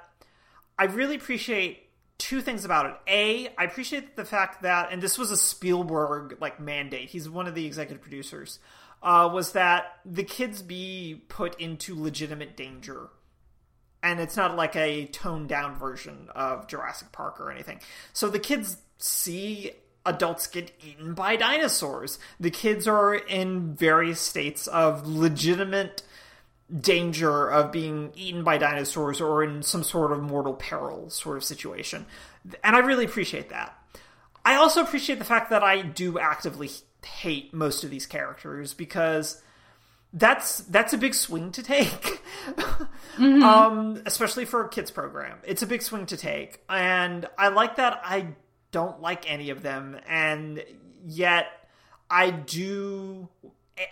I really appreciate two things about it. A, I appreciate the fact that, and this was a Spielberg like mandate. He's one of the executive producers. Uh, was that the kids be put into legitimate danger and it's not like a toned down version of Jurassic Park or anything. So the kids see adults get eaten by dinosaurs. The kids are in various states of legitimate danger of being eaten by dinosaurs or in some sort of mortal peril sort of situation. And I really appreciate that. I also appreciate the fact that I do actively hate most of these characters because that's that's a big swing to take. mm-hmm. um, especially for a kids program. It's a big swing to take. And I like that I don't like any of them and yet I do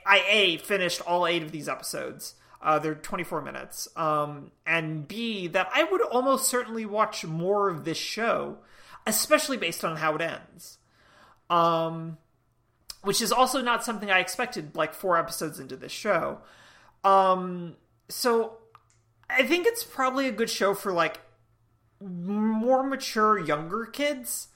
I A finished all 8 of these episodes. Uh, they're 24 minutes. Um, and B, that I would almost certainly watch more of this show, especially based on how it ends. Um, which is also not something I expected like four episodes into this show. Um, so I think it's probably a good show for like more mature younger kids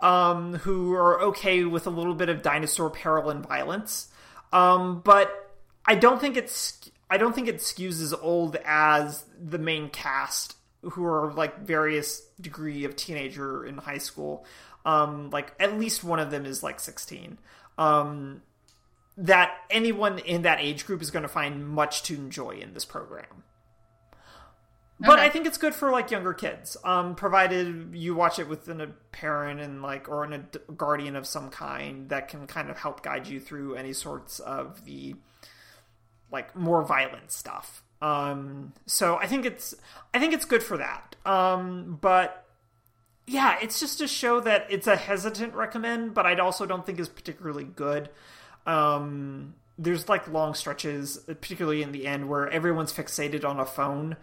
um, who are okay with a little bit of dinosaur peril and violence. Um, but I don't think it's I don't think it skews as old as the main cast who are like various degree of teenager in high school. Um, like at least one of them is like 16 um, that anyone in that age group is going to find much to enjoy in this program. But okay. I think it's good for like younger kids, um, provided you watch it with a parent and like or an, a guardian of some kind that can kind of help guide you through any sorts of the like more violent stuff. Um, so I think it's I think it's good for that. Um, but yeah, it's just a show that it's a hesitant recommend, but I also don't think is particularly good. Um, there's like long stretches, particularly in the end, where everyone's fixated on a phone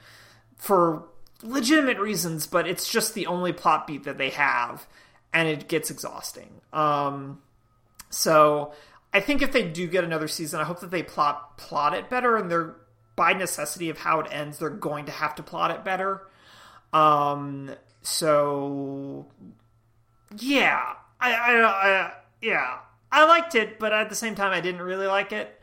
for legitimate reasons, but it's just the only plot beat that they have, and it gets exhausting. Um, so I think if they do get another season, I hope that they plot plot it better, and they're by necessity of how it ends, they're going to have to plot it better. Um, so yeah, I, I, I, yeah, I liked it, but at the same time, I didn't really like it.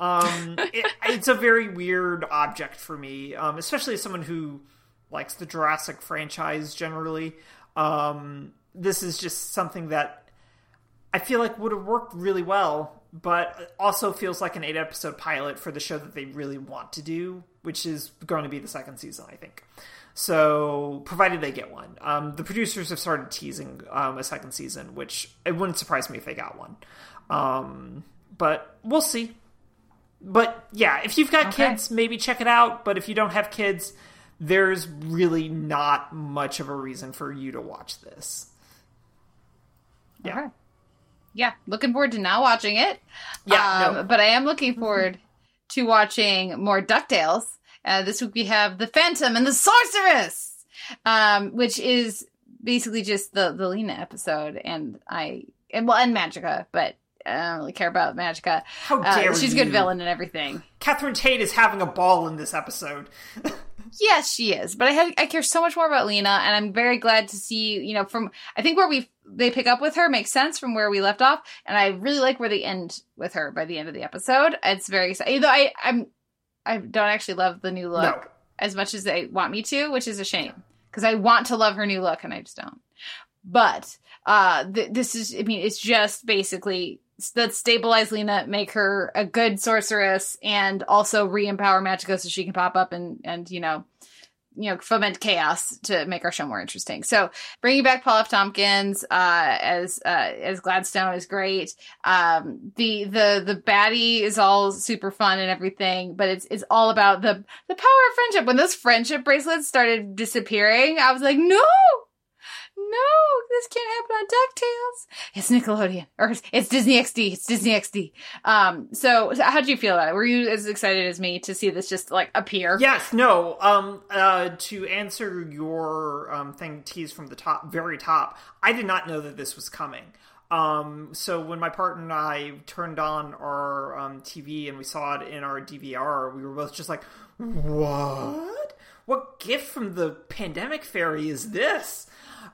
Um, it, it's a very weird object for me, um, especially as someone who likes the Jurassic franchise generally. Um, this is just something that I feel like would have worked really well, but also feels like an eight episode pilot for the show that they really want to do, which is going to be the second season, I think. So, provided they get one, um, the producers have started teasing um, a second season, which it wouldn't surprise me if they got one. Um, but we'll see. But yeah, if you've got okay. kids, maybe check it out. But if you don't have kids, there's really not much of a reason for you to watch this. Yeah. Okay. Yeah, looking forward to now watching it. Yeah, no. Um, but I am looking forward to watching more DuckTales. Uh, this week we have the Phantom and the Sorceress, um, which is basically just the the Lena episode, and I and well and Magica, but I don't really care about Magica. How uh, dare uh, She's a good villain and everything. Catherine Tate is having a ball in this episode. yes, she is. But I have I care so much more about Lena, and I'm very glad to see you know from I think where we they pick up with her makes sense from where we left off, and I really like where they end with her by the end of the episode. It's very exciting. Though I I'm I don't actually love the new look no. as much as they want me to, which is a shame because I want to love her new look and I just don't. But uh, th- this is, I mean, it's just basically that stabilize Lena, make her a good sorceress, and also re-empower Magica so she can pop up and and you know you know foment chaos to make our show more interesting. So bringing back Paul F. Tompkins uh, as uh, as Gladstone is great. Um, the the the baddie is all super fun and everything, but it's it's all about the the power of friendship. When those friendship bracelets started disappearing, I was like, no, no, this can't happen on DuckTales. It's Nickelodeon. Or it's Disney XD. It's Disney XD. Um, so how did you feel about it? Were you as excited as me to see this just like appear? Yes, no. Um, uh, to answer your um, thing tease from the top, very top, I did not know that this was coming. Um, so when my partner and I turned on our um, TV and we saw it in our DVR, we were both just like, "What? What gift from the pandemic fairy is this?"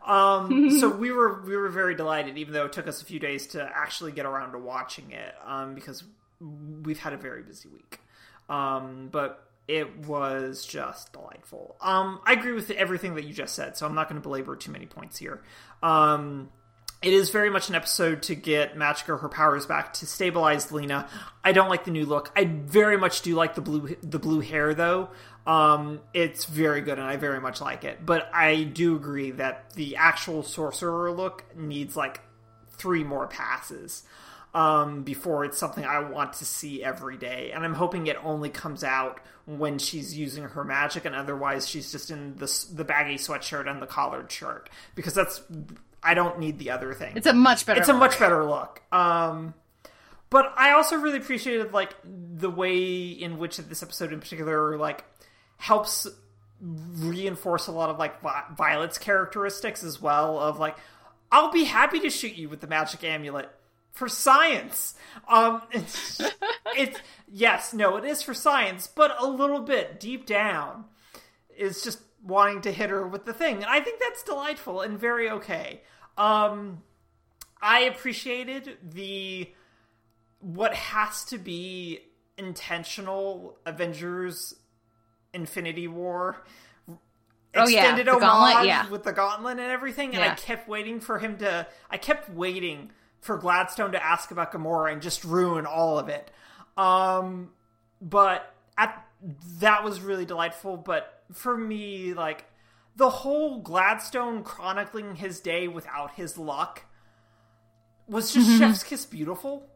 Um, so we were we were very delighted, even though it took us a few days to actually get around to watching it, um, because we've had a very busy week. Um, but it was just delightful. Um, I agree with everything that you just said, so I'm not going to belabor too many points here. Um, it is very much an episode to get Magica her powers back to stabilize Lena. I don't like the new look. I very much do like the blue the blue hair though. Um, it's very good and I very much like it. But I do agree that the actual sorcerer look needs like three more passes. um, before it's something I want to see every day. And I'm hoping it only comes out when she's using her magic, and otherwise she's just in the the baggy sweatshirt and the collared shirt because that's I don't need the other thing. It's a much better. It's a much better look. Um, but I also really appreciated like the way in which this episode in particular like helps reinforce a lot of like Violet's characteristics as well of like I'll be happy to shoot you with the magic amulet for science. Um it's, it's yes, no, it is for science, but a little bit deep down is just wanting to hit her with the thing. And I think that's delightful and very okay. Um I appreciated the what has to be intentional Avengers Infinity War extended oh, yeah. homage gauntlet, yeah. with the gauntlet and everything, and Yeah. I kept waiting for him to. I kept waiting for Gladstone to ask about Gamora and just ruin all of it. Um, but at that was really delightful. But for me, like the whole Gladstone chronicling his day without his luck was just chef's kiss beautiful.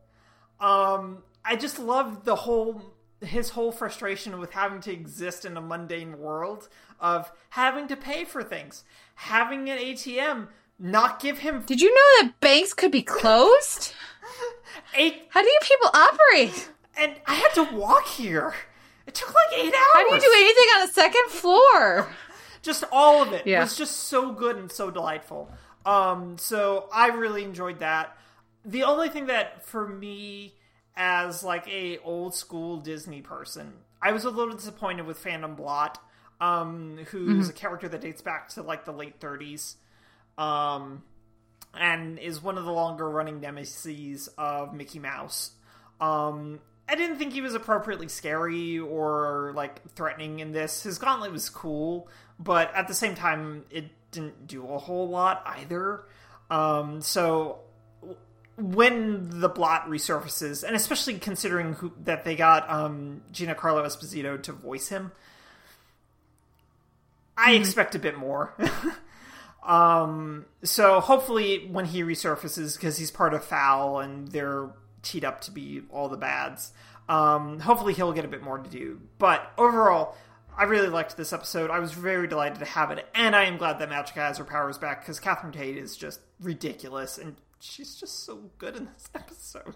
Um, I just loved the whole his whole frustration with having to exist in a mundane world of having to pay for things, having an ATM not give him Did you know that banks could be closed? eight, How do you people operate? and I had to walk here. It took like eight hours. How do you do anything on a second floor? just all of it Yeah. was just so good and so delightful. Um, so I really enjoyed that. The only thing that for me, as like a old school Disney person, I was a little disappointed with Phantom Blot, um, who's a character that dates back to like the late 30s, um, and is one of the longer running nemesis of Mickey Mouse. Um, I didn't think he was appropriately scary or like threatening in this. His gauntlet was cool, but at the same time, it didn't do a whole lot either. Um, so when the blot resurfaces, and especially considering who, that they got um, Giancarlo Esposito to voice him, I expect a bit more. um, so hopefully, when he resurfaces, because he's part of Foul and they're teed up to be all the bads, um, hopefully he'll get a bit more to do. But overall, I really liked this episode. I was very delighted to have it, and I am glad that Magic has her powers back because Catherine Tate is just ridiculous, and she's just so good in this episode.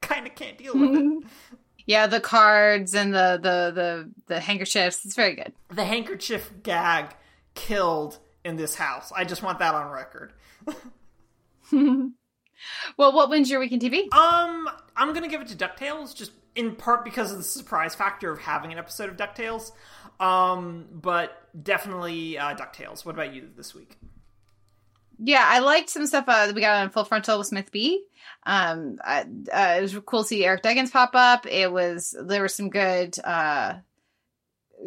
kind of can't deal with it. Yeah, the cards and the the the the handkerchiefs. It's very good. the handkerchief gag killed in this house. I just want that on record. Well, what wins your weekend TV? Um, I'm gonna give it to Ducktales, just in part because of the surprise factor of having an episode of Ducktales. Um, but definitely uh, Ducktales. What about you this week? Yeah, I liked some stuff uh, that we got on Full Frontal with Smith B. Um, uh, it was cool to see Eric Duggins pop up. It was there was some good. Uh,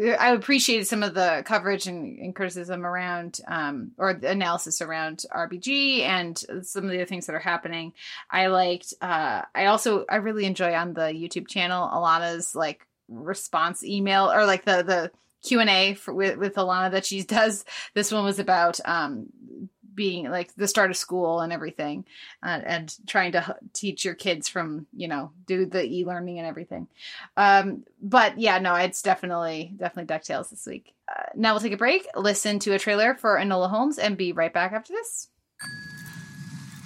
I appreciated some of the coverage and, and criticism around, um, or analysis around RBG and some of the other things that are happening. I liked. Uh, I also I really enjoy on the YouTube channel Allana's like response email or like the the Q and A with with Allana that she does. This one was about um being like the start of school and everything uh, and trying to h- teach your kids from you know do the e-learning and everything um but yeah no it's definitely definitely ducktales this week uh, now we'll take a break listen to a trailer for enola holmes and be right back after this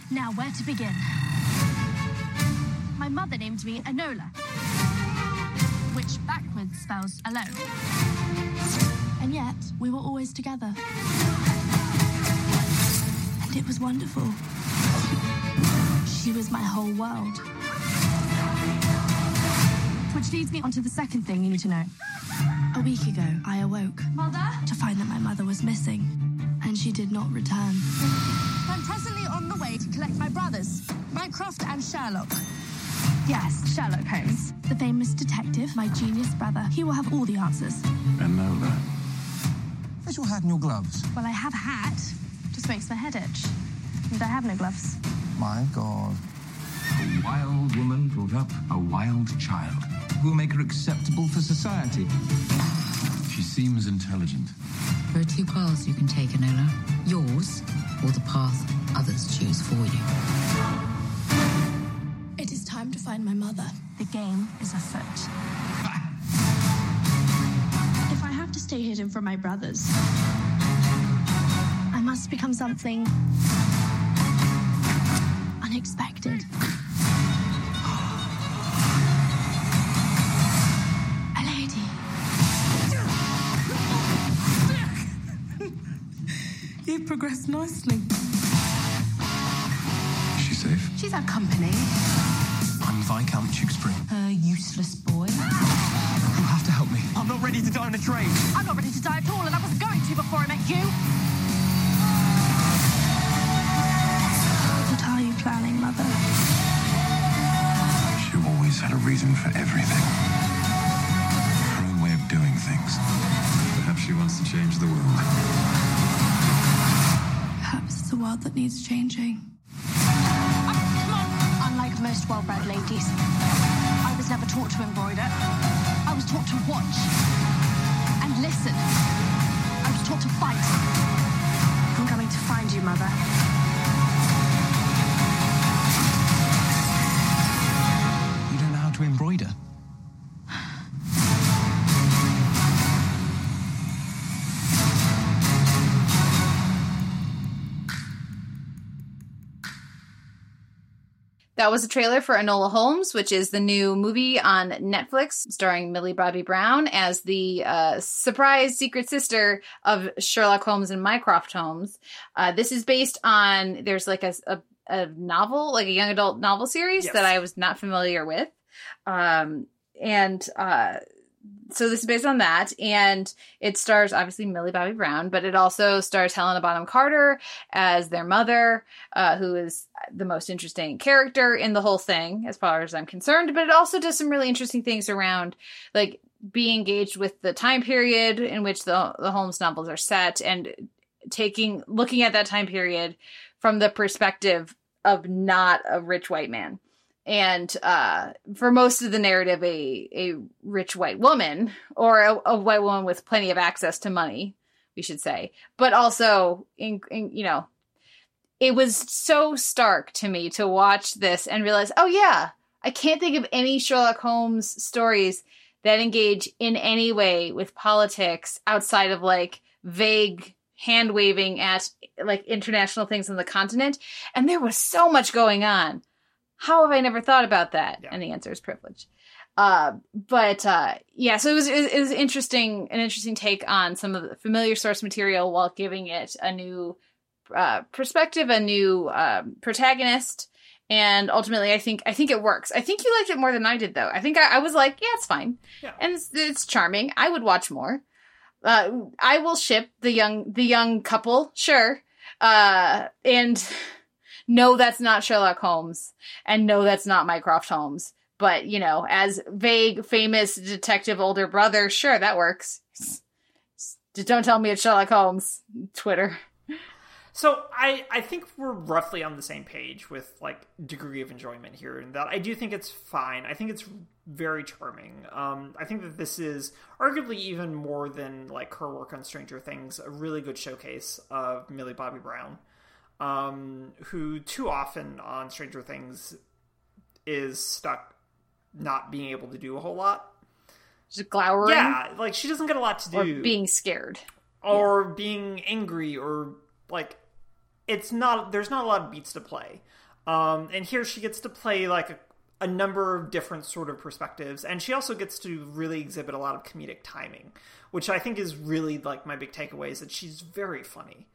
Now, where to begin? My mother named me Enola, which backwards spells alone. And yet, we were always together. And it was wonderful. She was my whole world. Which leads me on to the second thing you need to know. A week ago, I awoke Mother? to find that my mother was missing, and she did not return. I'm presently on the way to collect my brothers, Mycroft and Sherlock. Yes, Sherlock Holmes, the famous detective, my genius brother. He will have all the answers. Enola. Where's your hat and your gloves? Well, I have a hat, just makes my head itch. And I have no gloves. My God. A wild woman brought up a wild child who will make her acceptable for society. She seems intelligent. There are two paths you can take, Enola. Yours, or the path others choose for you. It is time to find my mother. The game is afoot. If I have to stay hidden from my brothers, I must become something unexpected. A lady. You've progressed nicely. Is she safe? She's our company. I'm Viscount Tewkesbury. A useless boy. You'll have to help me. I'm not ready to die on a train. I'm not ready to die at all, and I wasn't going to before I met you. Planning, Mother? She always had a reason for everything. Her own way of doing things. Perhaps she wants to change the world. Perhaps it's a world that needs changing. Unlike most well-bred ladies, I was never taught to embroider. I was taught to watch and listen. I was taught to fight. That was a trailer for Enola Holmes, which is the new movie on Netflix starring Millie Bobby Brown as the uh, surprise secret sister of Sherlock Holmes and Mycroft Holmes. Uh, this is based on, there's like a, a, a novel, like a young adult novel series Yes. that I was not familiar with. Um, and uh, so this is based on that, and it stars obviously Millie Bobby Brown, but it also stars Helena Bonham Carter as their mother, uh, who is the most interesting character in the whole thing, as far as I'm concerned. But it also does some really interesting things around, like being engaged with the time period in which the the Holmes novels are set, and taking looking at that time period from the perspective of not a rich white man and uh, for most of the narrative, a a rich white woman or a, a white woman with plenty of access to money, we should say, but also in, in you know, it was so stark to me to watch this and realize, oh yeah, I can't think of any Sherlock Holmes stories that engage in any way with politics outside of like vague hand waving at like international things on the continent, and there was so much going on how have I never thought about that? Yeah. And the answer is privilege. Uh, but uh, yeah, so it was, it was it was interesting, an interesting take on some of the familiar source material while giving it a new uh, perspective, a new um, protagonist, and ultimately, I think I think it works. I think you liked it more than I did, though. I think I, I was like, yeah, it's fine, Yeah. and it's, it's charming. I would watch more. Uh, I will ship the young the young couple, sure, uh, and no, that's not Sherlock Holmes, and no, that's not Mycroft Holmes. But you know, as vague, famous detective older brother, sure, that works. Just don't tell me it's Sherlock Holmes. Twitter. So I I think we're roughly on the same page with like degree of enjoyment here, and that I do think it's fine. I think it's very charming. Um, I think that this is arguably even more than like her work on Stranger Things, a really good showcase of Millie Bobby Brown, um, who too often on Stranger Things is stuck not being able to do a whole lot. Just glowering Yeah, like she doesn't get a lot to do or being scared. or being angry or like it's not there's not a lot of beats to play um and here she gets to play like a, a number of different sort of perspectives and she also gets to really exhibit a lot of comedic timing which i think is really like my big takeaway is that she's very funny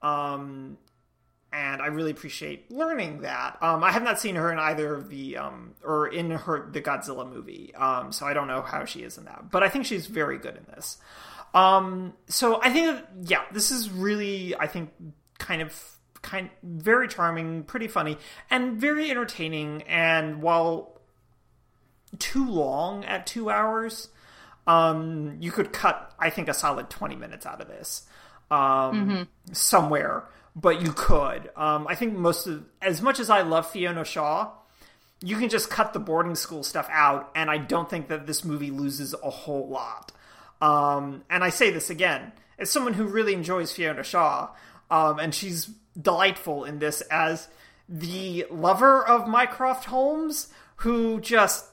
um and I really appreciate learning that. Um, I have not seen her in either of the um, or in her the Godzilla movie, um, so I don't know how she is in that. But I think she's very good in this. Um, so I think, that, yeah, this is really, I think, kind of kind very charming, pretty funny, and very entertaining. And while too long at two hours, um, you could cut, I think, a solid twenty minutes out of this um, somewhere. But you could. Um, I think most of, as much as I love Fiona Shaw, you can just cut the boarding school stuff out, and I don't think that this movie loses a whole lot. Um, and I say this again as someone who really enjoys Fiona Shaw, um, and she's delightful in this as the lover of Mycroft Holmes, who just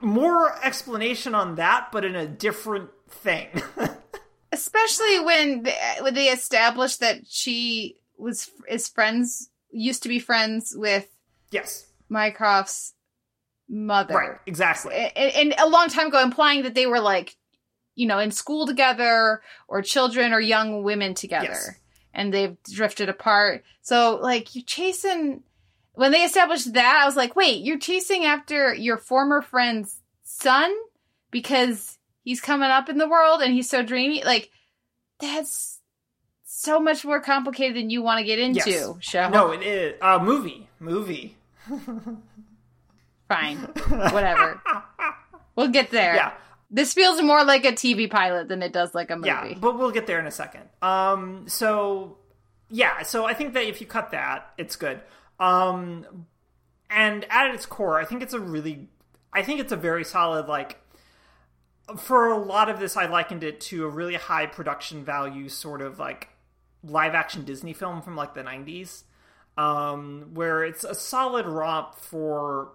more explanation on that, but in a different thing. especially when they, when they established that she was is friends used to be friends with yes, Mycroft's mother, right, exactly. and, and a long time ago, implying that they were like, you know, in school together, or children or young women together, Yes. and they've drifted apart. So, like, you're chasing. When they established that, I was like, wait, you're chasing after your former friend's son because he's coming up in the world and he's so dreamy. Like, that's so much more complicated than you want to get into. Yes. Show. No, it is uh, movie, movie. Fine. Whatever. we'll get there. Yeah. This feels more like a TV pilot than it does like a movie. Yeah, but we'll get there in a second. Um, so yeah, so I think that if you cut that, it's good. Um, and at its core, I think it's a really, I think it's a very solid like. For a lot of this, I likened it to a really high production value sort of like live action Disney film from like the '90s, um, where it's a solid romp for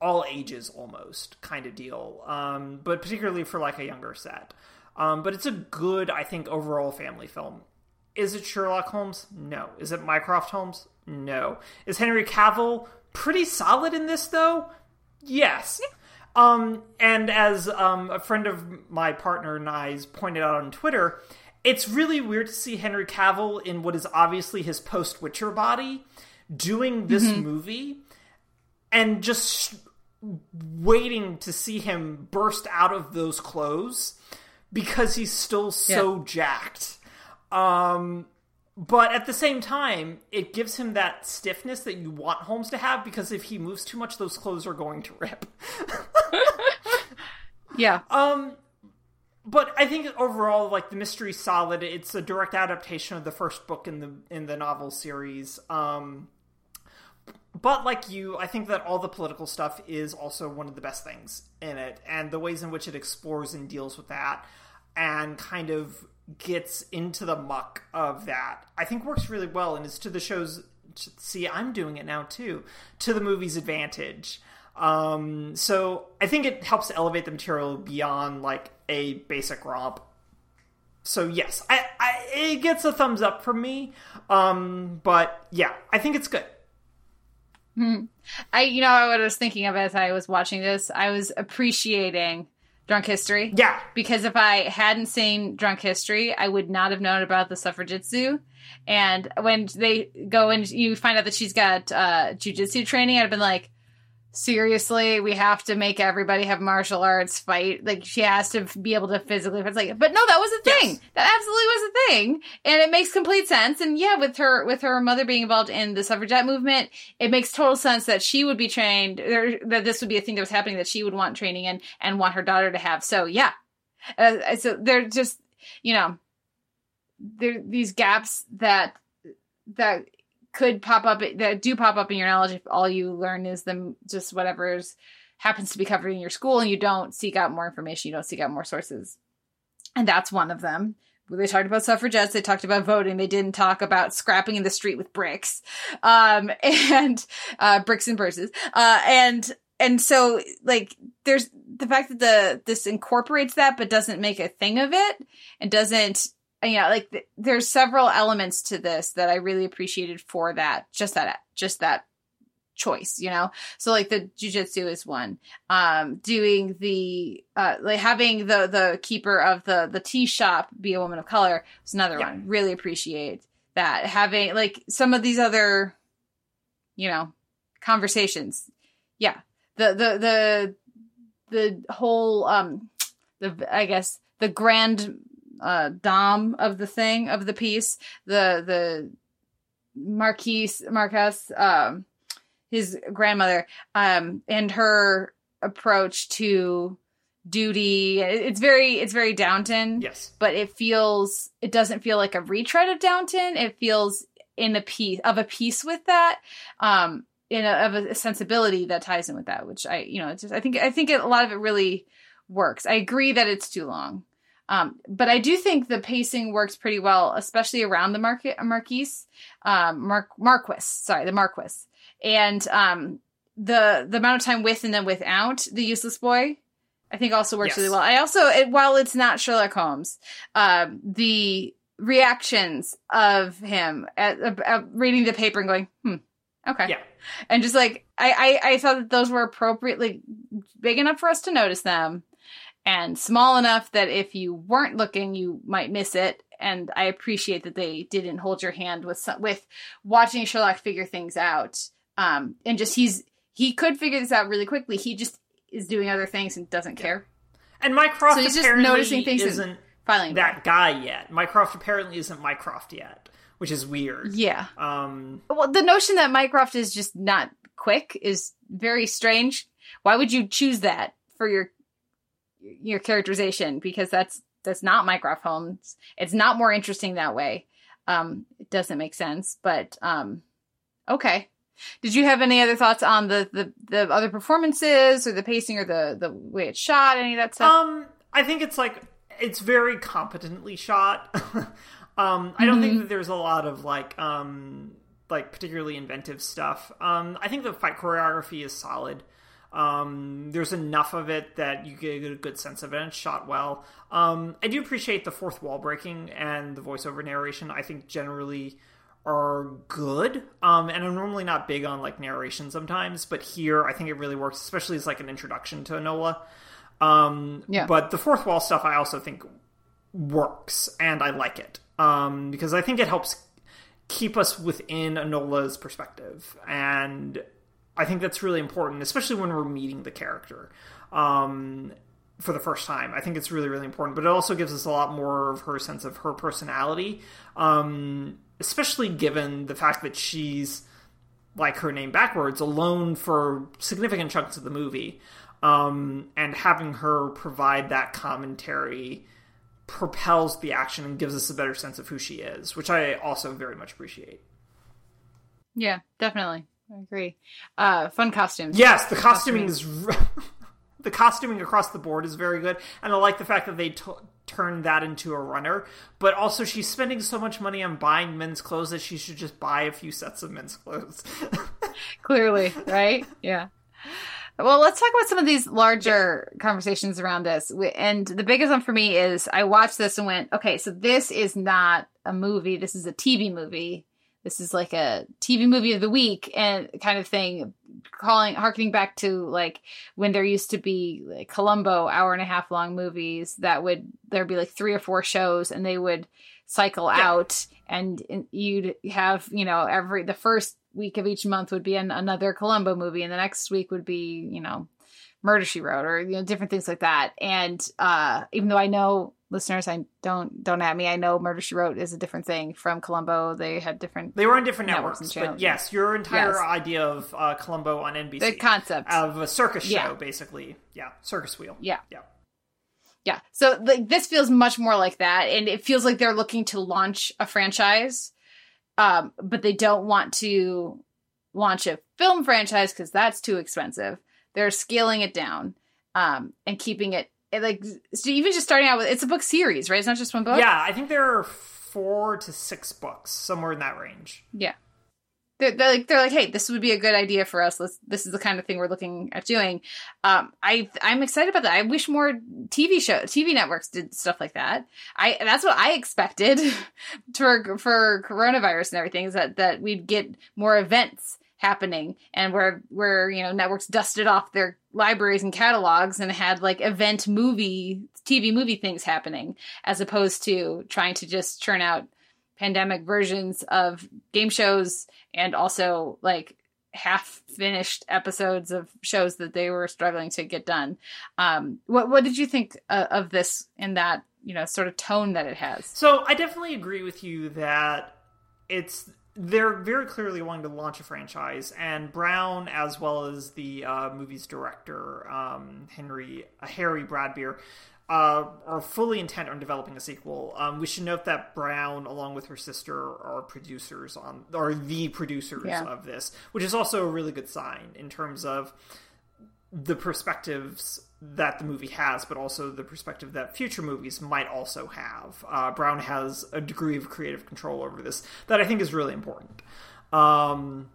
all ages almost kind of deal um, but particularly for like a younger set. Um, but it's a good i think overall family film. Is it sherlock holmes? No. Is it mycroft holmes? No. Is henry cavill pretty solid in this though? Yes um, and as um, a friend of my partner and i's pointed out on twitter it's really weird to see henry cavill in what is obviously his post-witcher body doing this movie and just waiting to see him burst out of those clothes because he's still so jacked. Um, but at the same time, it gives him that stiffness that you want Holmes to have because if he moves too much, those clothes are going to rip. Yeah. Um, but I think overall, like the mystery's solid. It's a direct adaptation of the first book in the in the novel series. Um, but like you, I think that all the political stuff is also one of the best things in it, and the ways in which it explores and deals with that, and kind of gets into the muck of that, I think works really well, and is to the show's. See, I'm doing it now too. To the movie's advantage. Um, so I think it helps elevate the material beyond like a basic romp. So yes, I, I it gets a thumbs up from me. Um, but yeah, I think it's good. I, you know, what I was thinking of as I was watching this, I was appreciating Drunk History. Yeah, Because if I hadn't seen Drunk History, I would not have known about the suffrajitsu. And when they go and you find out that she's got uh, jujitsu training, I'd have been like, seriously, we have to make everybody have martial arts fight. Like she has to be able to physically. fight. like, but no, that was a thing. Yes. That absolutely was a thing, and it makes complete sense. And yeah, with her with her mother being involved in the suffragette movement, it makes total sense that she would be trained. Or that this would be a thing that was happening that she would want training in and want her daughter to have. So yeah, uh, so they're just you know there these gaps that that could pop up that do pop up in your knowledge if all you learn is them just whatever's happens to be covered in your school and you don't seek out more information you don't seek out more sources. And that's one of them. They talked about suffragettes they talked about voting they didn't talk about scrapping in the street with bricks um and uh bricks and purses uh and and so like there's the fact that the this incorporates that but doesn't make a thing of it and doesn't yeah like th- there's several elements to this that i really appreciated for that just that just that choice you know? So like the jujitsu is one. Um doing the uh like having the the keeper of the the tea shop be a woman of color is another Yeah. one. Really appreciate that. Having like some of these other you know conversations. Yeah. The the the the whole um the i guess the grand uh dom of the thing of the piece the the marquise marquess um his grandmother um and her approach to duty it's very it's very downton yes, but it feels it doesn't feel like a retread of Downton. It feels in a piece of a piece with that, um, in a, of a sensibility that ties in with that. Which I, you know, it's just I think I think it, a lot of it really works. I agree that it's too long, um, but I do think the pacing works pretty well, especially around the market Marquise, um, Mar- Marquis. Sorry, the Marquis, and um, the the amount of time with and then without the useless boy, I think also works Yes. really well. I also, it, while it's not Sherlock Holmes, um, the reactions of him at, at, at reading the paper and going, hmm, okay, Yeah. and just like I, I, I thought that those were appropriately big enough for us to notice them, and small enough that if you weren't looking, you might miss it. And I appreciate that they didn't hold your hand with some, with watching Sherlock figure things out. Um, and just he's he could figure this out really quickly. He just is doing other things and doesn't care. And Mycroft So he's just noticing things isn't Filing that guy yet. Mycroft apparently isn't Mycroft yet, which is weird. Yeah. Um, Well, the notion that Mycroft is just not quick is very strange. Why would you choose that for your your characterization? Because that's that's not Mycroft Holmes. It's not more interesting that way. Um, it doesn't make sense. But um, okay. Did you have any other thoughts on the, the the other performances or the pacing or the the way it's shot? Any of that stuff? Um, I think it's like it's very competently shot. um, I don't think that there's a lot of like um like particularly inventive stuff. Um, I think the fight choreography is solid. Um, there's enough of it that you get a good sense of it. and It's shot well. Um, I do appreciate the fourth wall breaking and the voiceover narration. I think generally are good. Um, and I'm normally not big on like narration sometimes, but here I think it really works, especially as like an introduction to Enola. Um, Yeah. But the fourth wall stuff I also think works, and I like it um, because I think it helps keep us within Enola's perspective, and I think that's really important, especially when we're meeting the character um, for the first time. I think it's really, really important, but it also gives us a lot more of her sense of her personality, um, especially given the fact that she's like her name backwards, alone for significant chunks of the movie. Um, and having her provide that commentary propels the action and gives us a better sense of who she is, which I also very much appreciate. yeah, definitely. I agree. Uh, fun costumes. Yes, the costuming is the costuming across the board is very good, and I like the fact that they t- turned that into a runner. But also, she's spending so much money on buying men's clothes that she should just buy a few sets of men's clothes. clearly, right? Yeah. Well, let's talk about some of these larger conversations around this. And the biggest one for me is I watched this and went, okay, so this is not a movie. This is a TV movie. This is like a TV movie of the week and kind of thing, calling, harkening back to like when there used to be like Columbo hour and a half long movies that would, there'd be like three or four shows and they would cycle out and you'd have, you know, every, the first week of each month would be an, another Columbo movie and the next week would be, you know, Murder She Wrote or, you know, different things like that. And, uh, even though I know listeners, I don't, don't at me, I know Murder She Wrote is a different thing from Columbo. They had different, they were on different Networks networks, but yes, your entire Yes. idea of uh, Columbo on NBC, the concept. of a circus show, Yeah. basically, yeah, circus wheel, Yeah. yeah. Yeah. So like this feels much more like that and it feels like they're looking to launch a franchise um but they don't want to launch a film franchise cuz that's too expensive. They're scaling it down um and keeping it, it like so even just starting out with it's a book series, right? It's not just one book. Yeah, I think there are four to six books, somewhere in that range. Yeah. They're, they're like they're like, hey, this would be a good idea for us. Let's, this is the kind of thing we're looking at doing. Um, I I'm excited about that. I wish more TV show TV networks did stuff like that. I that's what I expected for for coronavirus and everything is that that we'd get more events happening and where where you know networks dusted off their libraries and catalogs and had like event movie TV movie things happening as opposed to trying to just churn out pandemic versions of game shows and also like half finished episodes of shows that they were struggling to get done. Um, what what did you think uh, of this in that you know sort of tone that it has? So I definitely agree with you that it's they're very clearly wanting to launch a franchise, and Brown, as well as the uh, movie's director um, Henry uh, Harry Bradbeer, uh, are fully intent on developing a sequel. Um, we should note that Brown, along with her sister, are producers on are the producers Yeah. of this, which is also a really good sign in terms of the perspectives that the movie has, but also the perspective that future movies might also have. Uh, Brown has a degree of creative control over this that I think is really important. Um,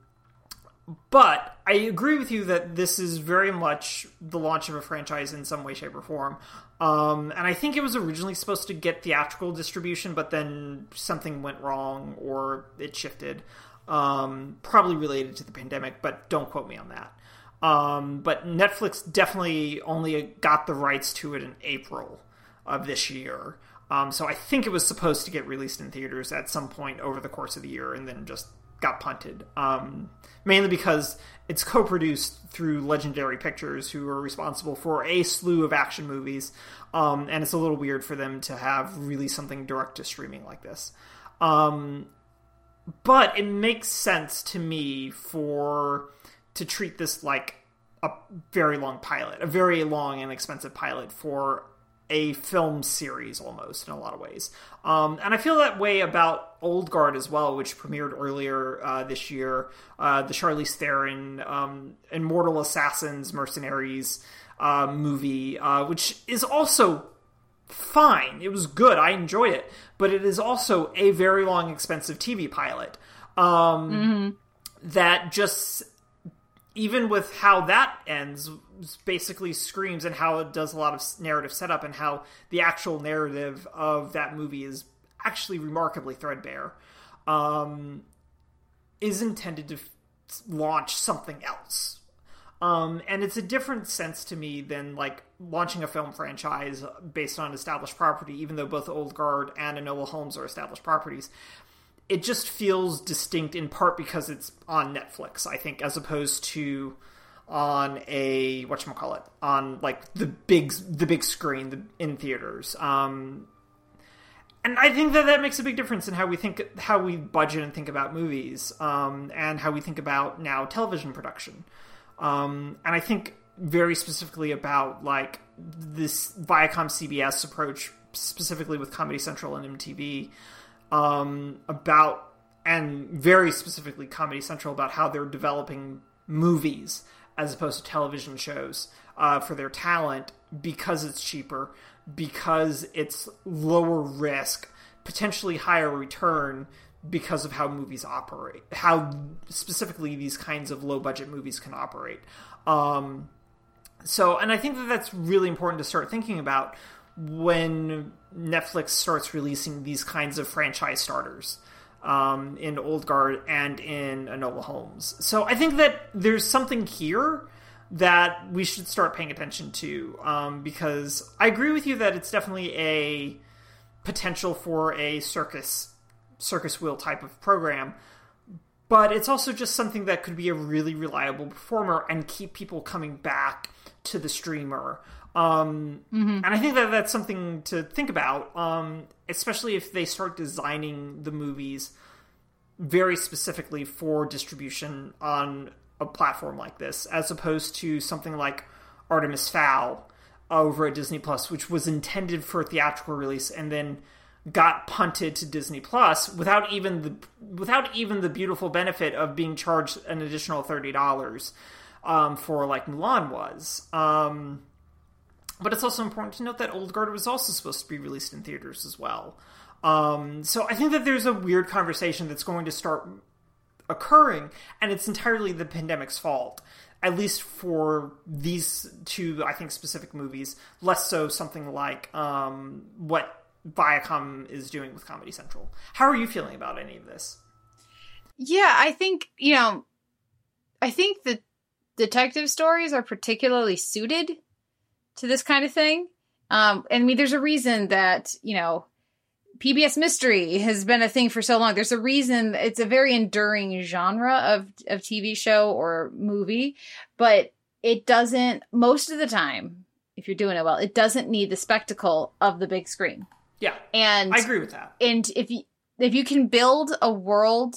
but I agree with you that this is very much the launch of a franchise in some way, shape, or form. Um, and I think it was originally supposed to get theatrical distribution, but then something went wrong or it shifted. Um, probably related to the pandemic, but don't quote me on that. Um, but Netflix definitely only got the rights to it in April of this year. Um, so I think it was supposed to get released in theaters at some point over the course of the year and then just got punted. Um, mainly because it's co produced through Legendary Pictures, who are responsible for a slew of action movies. Um, and it's a little weird for them to have released something direct to streaming like this. Um, but it makes sense to me for to treat this like a very long pilot, a very long and expensive pilot for a film series almost in a lot of ways. Um, and I feel that way about Old Guard as well, which premiered earlier uh, this year. Uh, the Charlize Theron um, Immortal Assassins Mercenaries uh, movie, uh, which is also fine. It was good. I enjoyed it. But it is also a very long, expensive TV pilot. Um, mm-hmm. That just even with how that ends basically screams and how it does a lot of narrative setup and how the actual narrative of that movie is actually remarkably threadbare um, is intended to f- launch something else. Um, and it's a different sense to me than like launching a film franchise based on established property even though both old guard and enola holmes are established properties it just feels distinct in part because it's on Netflix, I think, as opposed to on a what call it on like the big the big screen in theaters. Um, and I think that that makes a big difference in how we think how we budget and think about movies, um, and how we think about now television production. Um, and I think very specifically about like this Viacom CBS approach, specifically with Comedy Central and MTV um, about, and very specifically Comedy Central, about how they're developing movies as opposed to television shows uh, for their talent because it's cheaper, because it's lower risk, potentially higher return because of how movies operate, how specifically these kinds of low budget movies can operate. Um, so, and I think that that's really important to start thinking about when Netflix starts releasing these kinds of franchise starters um, in Old Guard and in Enola Holmes. So I think that there's something here that we should start paying attention to um, because I agree with you that it's definitely a potential for a circus circus wheel type of program but it's also just something that could be a really reliable performer and keep people coming back to the streamer um, mm-hmm. And I think that that's something to think about, um, especially if they start designing the movies very specifically for distribution on a platform like this, as opposed to something like Artemis Fowl over at Disney Plus, which was intended for a theatrical release and then got punted to Disney Plus without even the without even the beautiful benefit of being charged an additional thirty dollars um, for like Mulan was. Um, but it's also important to note that Old Guard was also supposed to be released in theaters as well. Um, so I think that there's a weird conversation that's going to start occurring, and it's entirely the pandemic's fault. At least for these two, I think, specific movies, less so something like um, what Viacom is doing with Comedy Central. How are you feeling about any of this? Yeah, I think, you know, I think the detective stories are particularly suited to this kind of thing. Um, and I mean, there's a reason that, you know, PBS mystery has been a thing for so long. There's a reason it's a very enduring genre of, of TV show or movie, but it doesn't, most of the time, if you're doing it well, it doesn't need the spectacle of the big screen. Yeah. And I agree with that. And if you, if you can build a world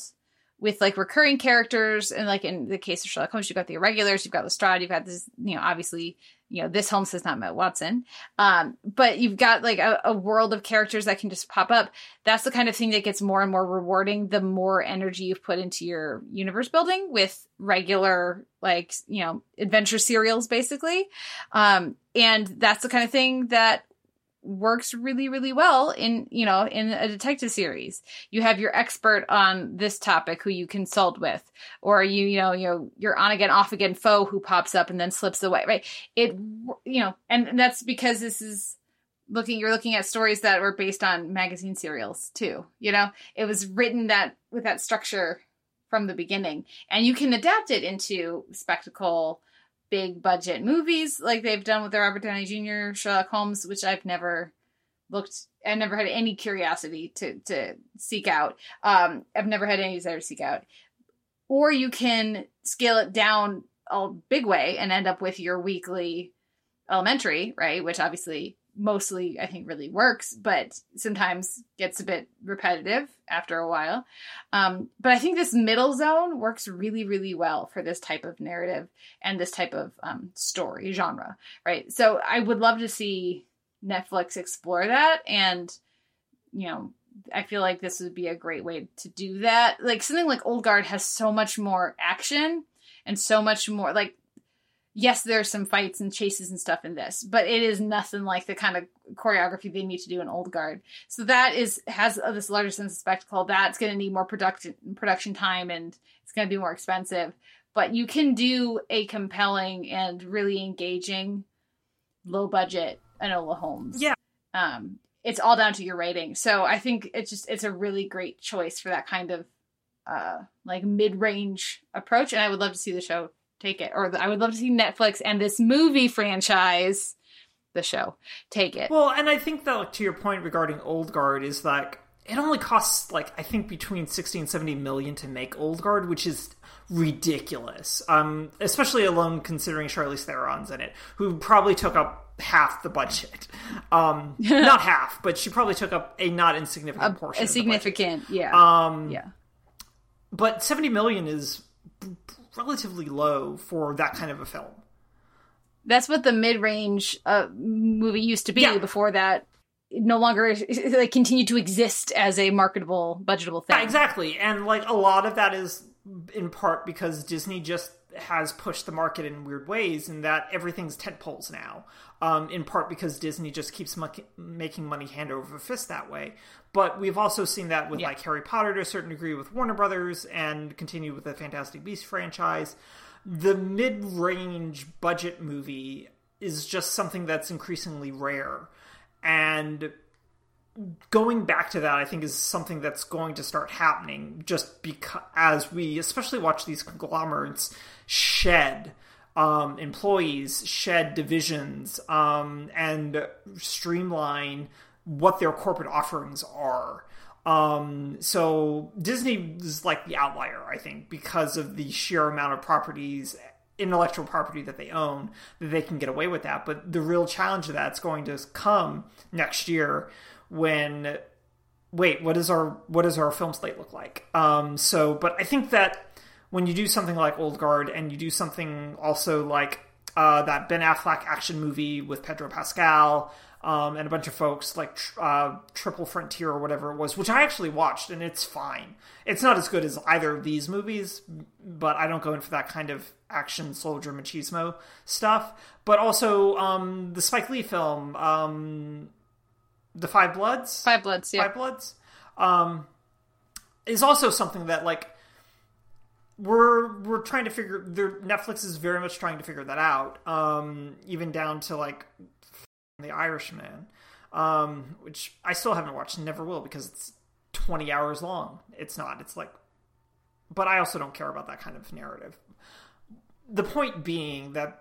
with like recurring characters and like in the case of Sherlock Holmes, you've got the irregulars, you've got Lestrade, you've got this, you know, obviously, you know, this Holmes has not met Watson. Um, but you've got like a, a, world of characters that can just pop up. That's the kind of thing that gets more and more rewarding the more energy you've put into your universe building with regular, like, you know, adventure serials basically. Um, and that's the kind of thing that works really really well in you know in a detective series. You have your expert on this topic who you consult with or you you know you know your on again off again foe who pops up and then slips away right? It you know and that's because this is looking you're looking at stories that were based on magazine serials too you know? It was written that with that structure from the beginning and you can adapt it into spectacle big budget movies like they've done with the Robert Downey Jr. Sherlock Holmes, which I've never looked I never had any curiosity to to seek out. Um, I've never had any desire to seek out. Or you can scale it down a big way and end up with your weekly elementary, right? Which obviously mostly I think really works, but sometimes gets a bit repetitive after a while. Um, but I think this middle zone works really, really well for this type of narrative and this type of um, story genre, right? So I would love to see Netflix explore that, and you know, I feel like this would be a great way to do that. Like something like Old Guard has so much more action and so much more like yes, there's some fights and chases and stuff in this, but it is nothing like the kind of choreography they need to do in Old Guard. So that is has this larger sense of spectacle. That's going to need more production production time, and it's going to be more expensive. But you can do a compelling and really engaging, low budget Enola Holmes. Yeah. Um, it's all down to your rating. So I think it's just it's a really great choice for that kind of uh like mid-range approach and I would love to see the show take it. Or I would love to see Netflix and this movie franchise, the show, take it. Well, and I think that like, to your point regarding Old Guard is like it only costs like I think between 60 and 70 million to make Old Guard, which is ridiculous. Um especially alone considering Charlize Theron's in it, who probably took up half the budget. Um not half, but she probably took up a not insignificant a, portion a of the significant, yeah. Um yeah. but 70 million is relatively low for that kind of a film. That's what the mid-range uh, movie used to be Yeah. before that it no longer like continued to exist as a marketable budgetable thing. Yeah, exactly. And like a lot of that is in part because Disney just has pushed the market in weird ways and that everything's tent poles now. Um, in part because Disney just keeps mo- making money hand over fist that way. But we've also seen that with Yeah. like Harry Potter to a certain degree with Warner Brothers and continue with the Fantastic Beasts franchise. The mid range budget movie is just something that's increasingly rare. And going back to that, I think is something that's going to start happening just because as we especially watch these conglomerates shed um, employees, shed divisions, um, and streamline what their corporate offerings are. Um, so Disney is like the outlier, I think, because of the sheer amount of properties, intellectual property that they own, that they can get away with that. But the real challenge of that's going to come next year when wait, what is our what does our film slate look like? Um, so, but I think that when you do something like Old Guard and you do something also like uh, that Ben Affleck action movie with Pedro Pascal um, and a bunch of folks like tr- uh, Triple Frontier or whatever it was, which I actually watched and it's fine. It's not as good as either of these movies, but I don't go in for that kind of action soldier machismo stuff. But also um, the Spike Lee film, um, The Five Bloods. Five Bloods, yeah. Five Bloods um, is also something that like we're we're trying to figure. Netflix is very much trying to figure that out, um, even down to like The Irishman, um, which I still haven't watched never will because it's twenty hours long. It's not. It's like, but I also don't care about that kind of narrative. The point being that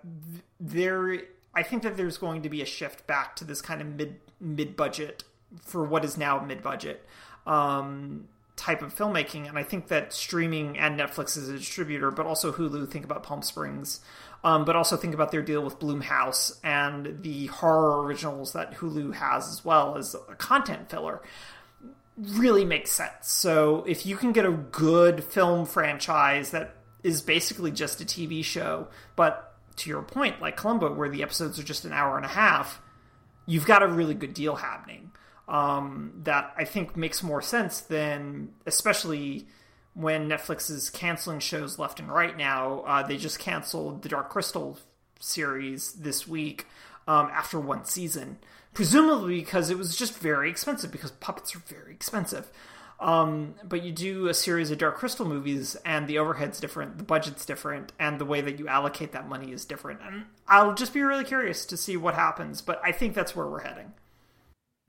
there, I think that there's going to be a shift back to this kind of mid mid budget for what is now mid budget um, type of filmmaking, and I think that streaming and Netflix as a distributor, but also Hulu, think about Palm Springs, um, but also think about their deal with Blumhouse and the horror originals that Hulu has as well as a content filler really makes sense. So if you can get a good film franchise that is basically just a TV show, but to your point, like Columbo, where the episodes are just an hour and a half, you've got a really good deal happening. Um, that I think makes more sense than, especially when Netflix is canceling shows left and right now. Uh, they just canceled the Dark Crystal series this week. um, after one season, presumably because it was just very expensive because puppets are very expensive. Um, but you do a series of Dark Crystal movies, and the overhead's different, the budget's different, and the way that you allocate that money is different. And I'll just be really curious to see what happens. But I think that's where we're heading.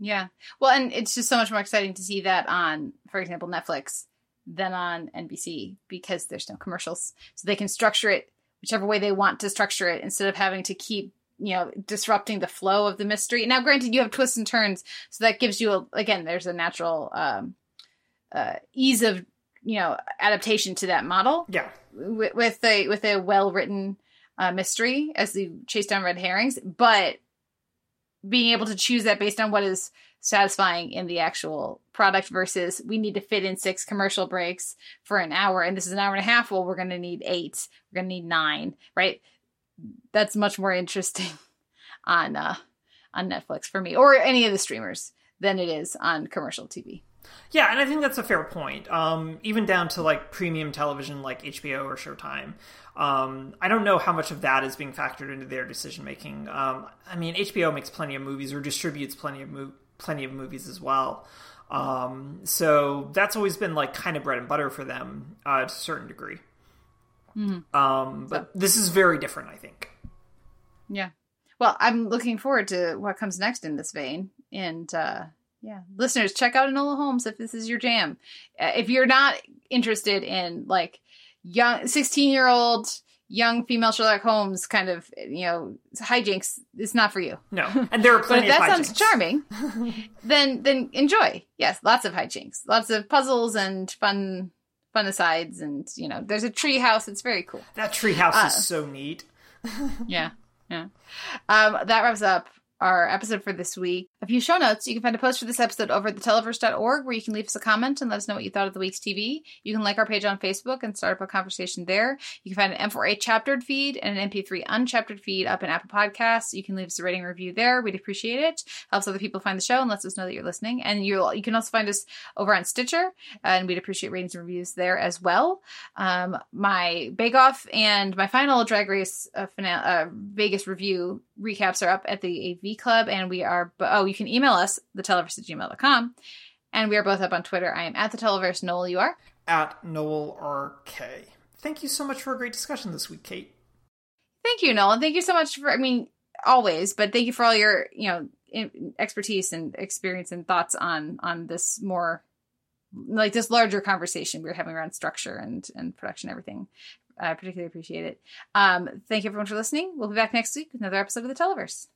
Yeah. Well, and it's just so much more exciting to see that on, for example, Netflix than on NBC because there's no commercials. So they can structure it whichever way they want to structure it instead of having to keep you know disrupting the flow of the mystery now granted you have twists and turns so that gives you a, again there's a natural um, uh, ease of you know adaptation to that model Yeah. with, with a with a well written uh, mystery as they chase down red herrings but being able to choose that based on what is satisfying in the actual product versus we need to fit in six commercial breaks for an hour and this is an hour and a half well we're going to need eight we're going to need nine right? That's much more interesting on uh on netflix for me or any of the streamers than it is on commercial tv Yeah, and I think that's a fair point. Um, even down to like premium television like HBO or Showtime. Um, I don't know how much of that is being factored into their decision making. Um, I mean, HBO makes plenty of movies or distributes plenty of mo- plenty of movies as well. Um, so that's always been like kind of bread and butter for them uh, to a certain degree. Um, but this is very different, I think. Yeah. Well, I'm looking forward to what comes next in this vein. And uh yeah, listeners, check out Enola Holmes if this is your jam. Uh, if you're not interested in like young 16 year old young female Sherlock Holmes kind of you know hijinks, it's not for you. No, and there are But plenty if that of sounds charming, then then enjoy. Yes, lots of hijinks, lots of puzzles and fun fun asides, and you know, there's a tree house. It's very cool. That treehouse Uh, is so neat. Yeah, yeah. Um, that wraps up our episode for this week. A few show notes. You can find a post for this episode over at theteleverse.org where you can leave us a comment and let us know what you thought of the week's TV. You can like our page on Facebook and start up a conversation there. You can find an M4A chaptered feed and an MP3 unchaptered feed up in Apple Podcasts. You can leave us a rating review there. We'd appreciate it. Helps other people find the show and lets us know that you're listening. And you'll, you can also find us over on Stitcher and we'd appreciate ratings and reviews there as well. Um, my Bake Off and my final Drag Race uh, uh, Vegas Revue recaps are up at the AV Club, and we are. Oh, you can email us theteleverse at gmail.com. and we are both up on Twitter. I am at the Televerse. Noel, you are. At Noel RK. Thank you so much for a great discussion this week, Kate. Thank you, Noel, and thank you so much for. I mean, always, but thank you for all your you know in, expertise and experience and thoughts on on this more like this larger conversation we are having around structure and and production and everything. I particularly appreciate it. Um, thank you everyone for listening. We'll be back next week with another episode of the Televerse.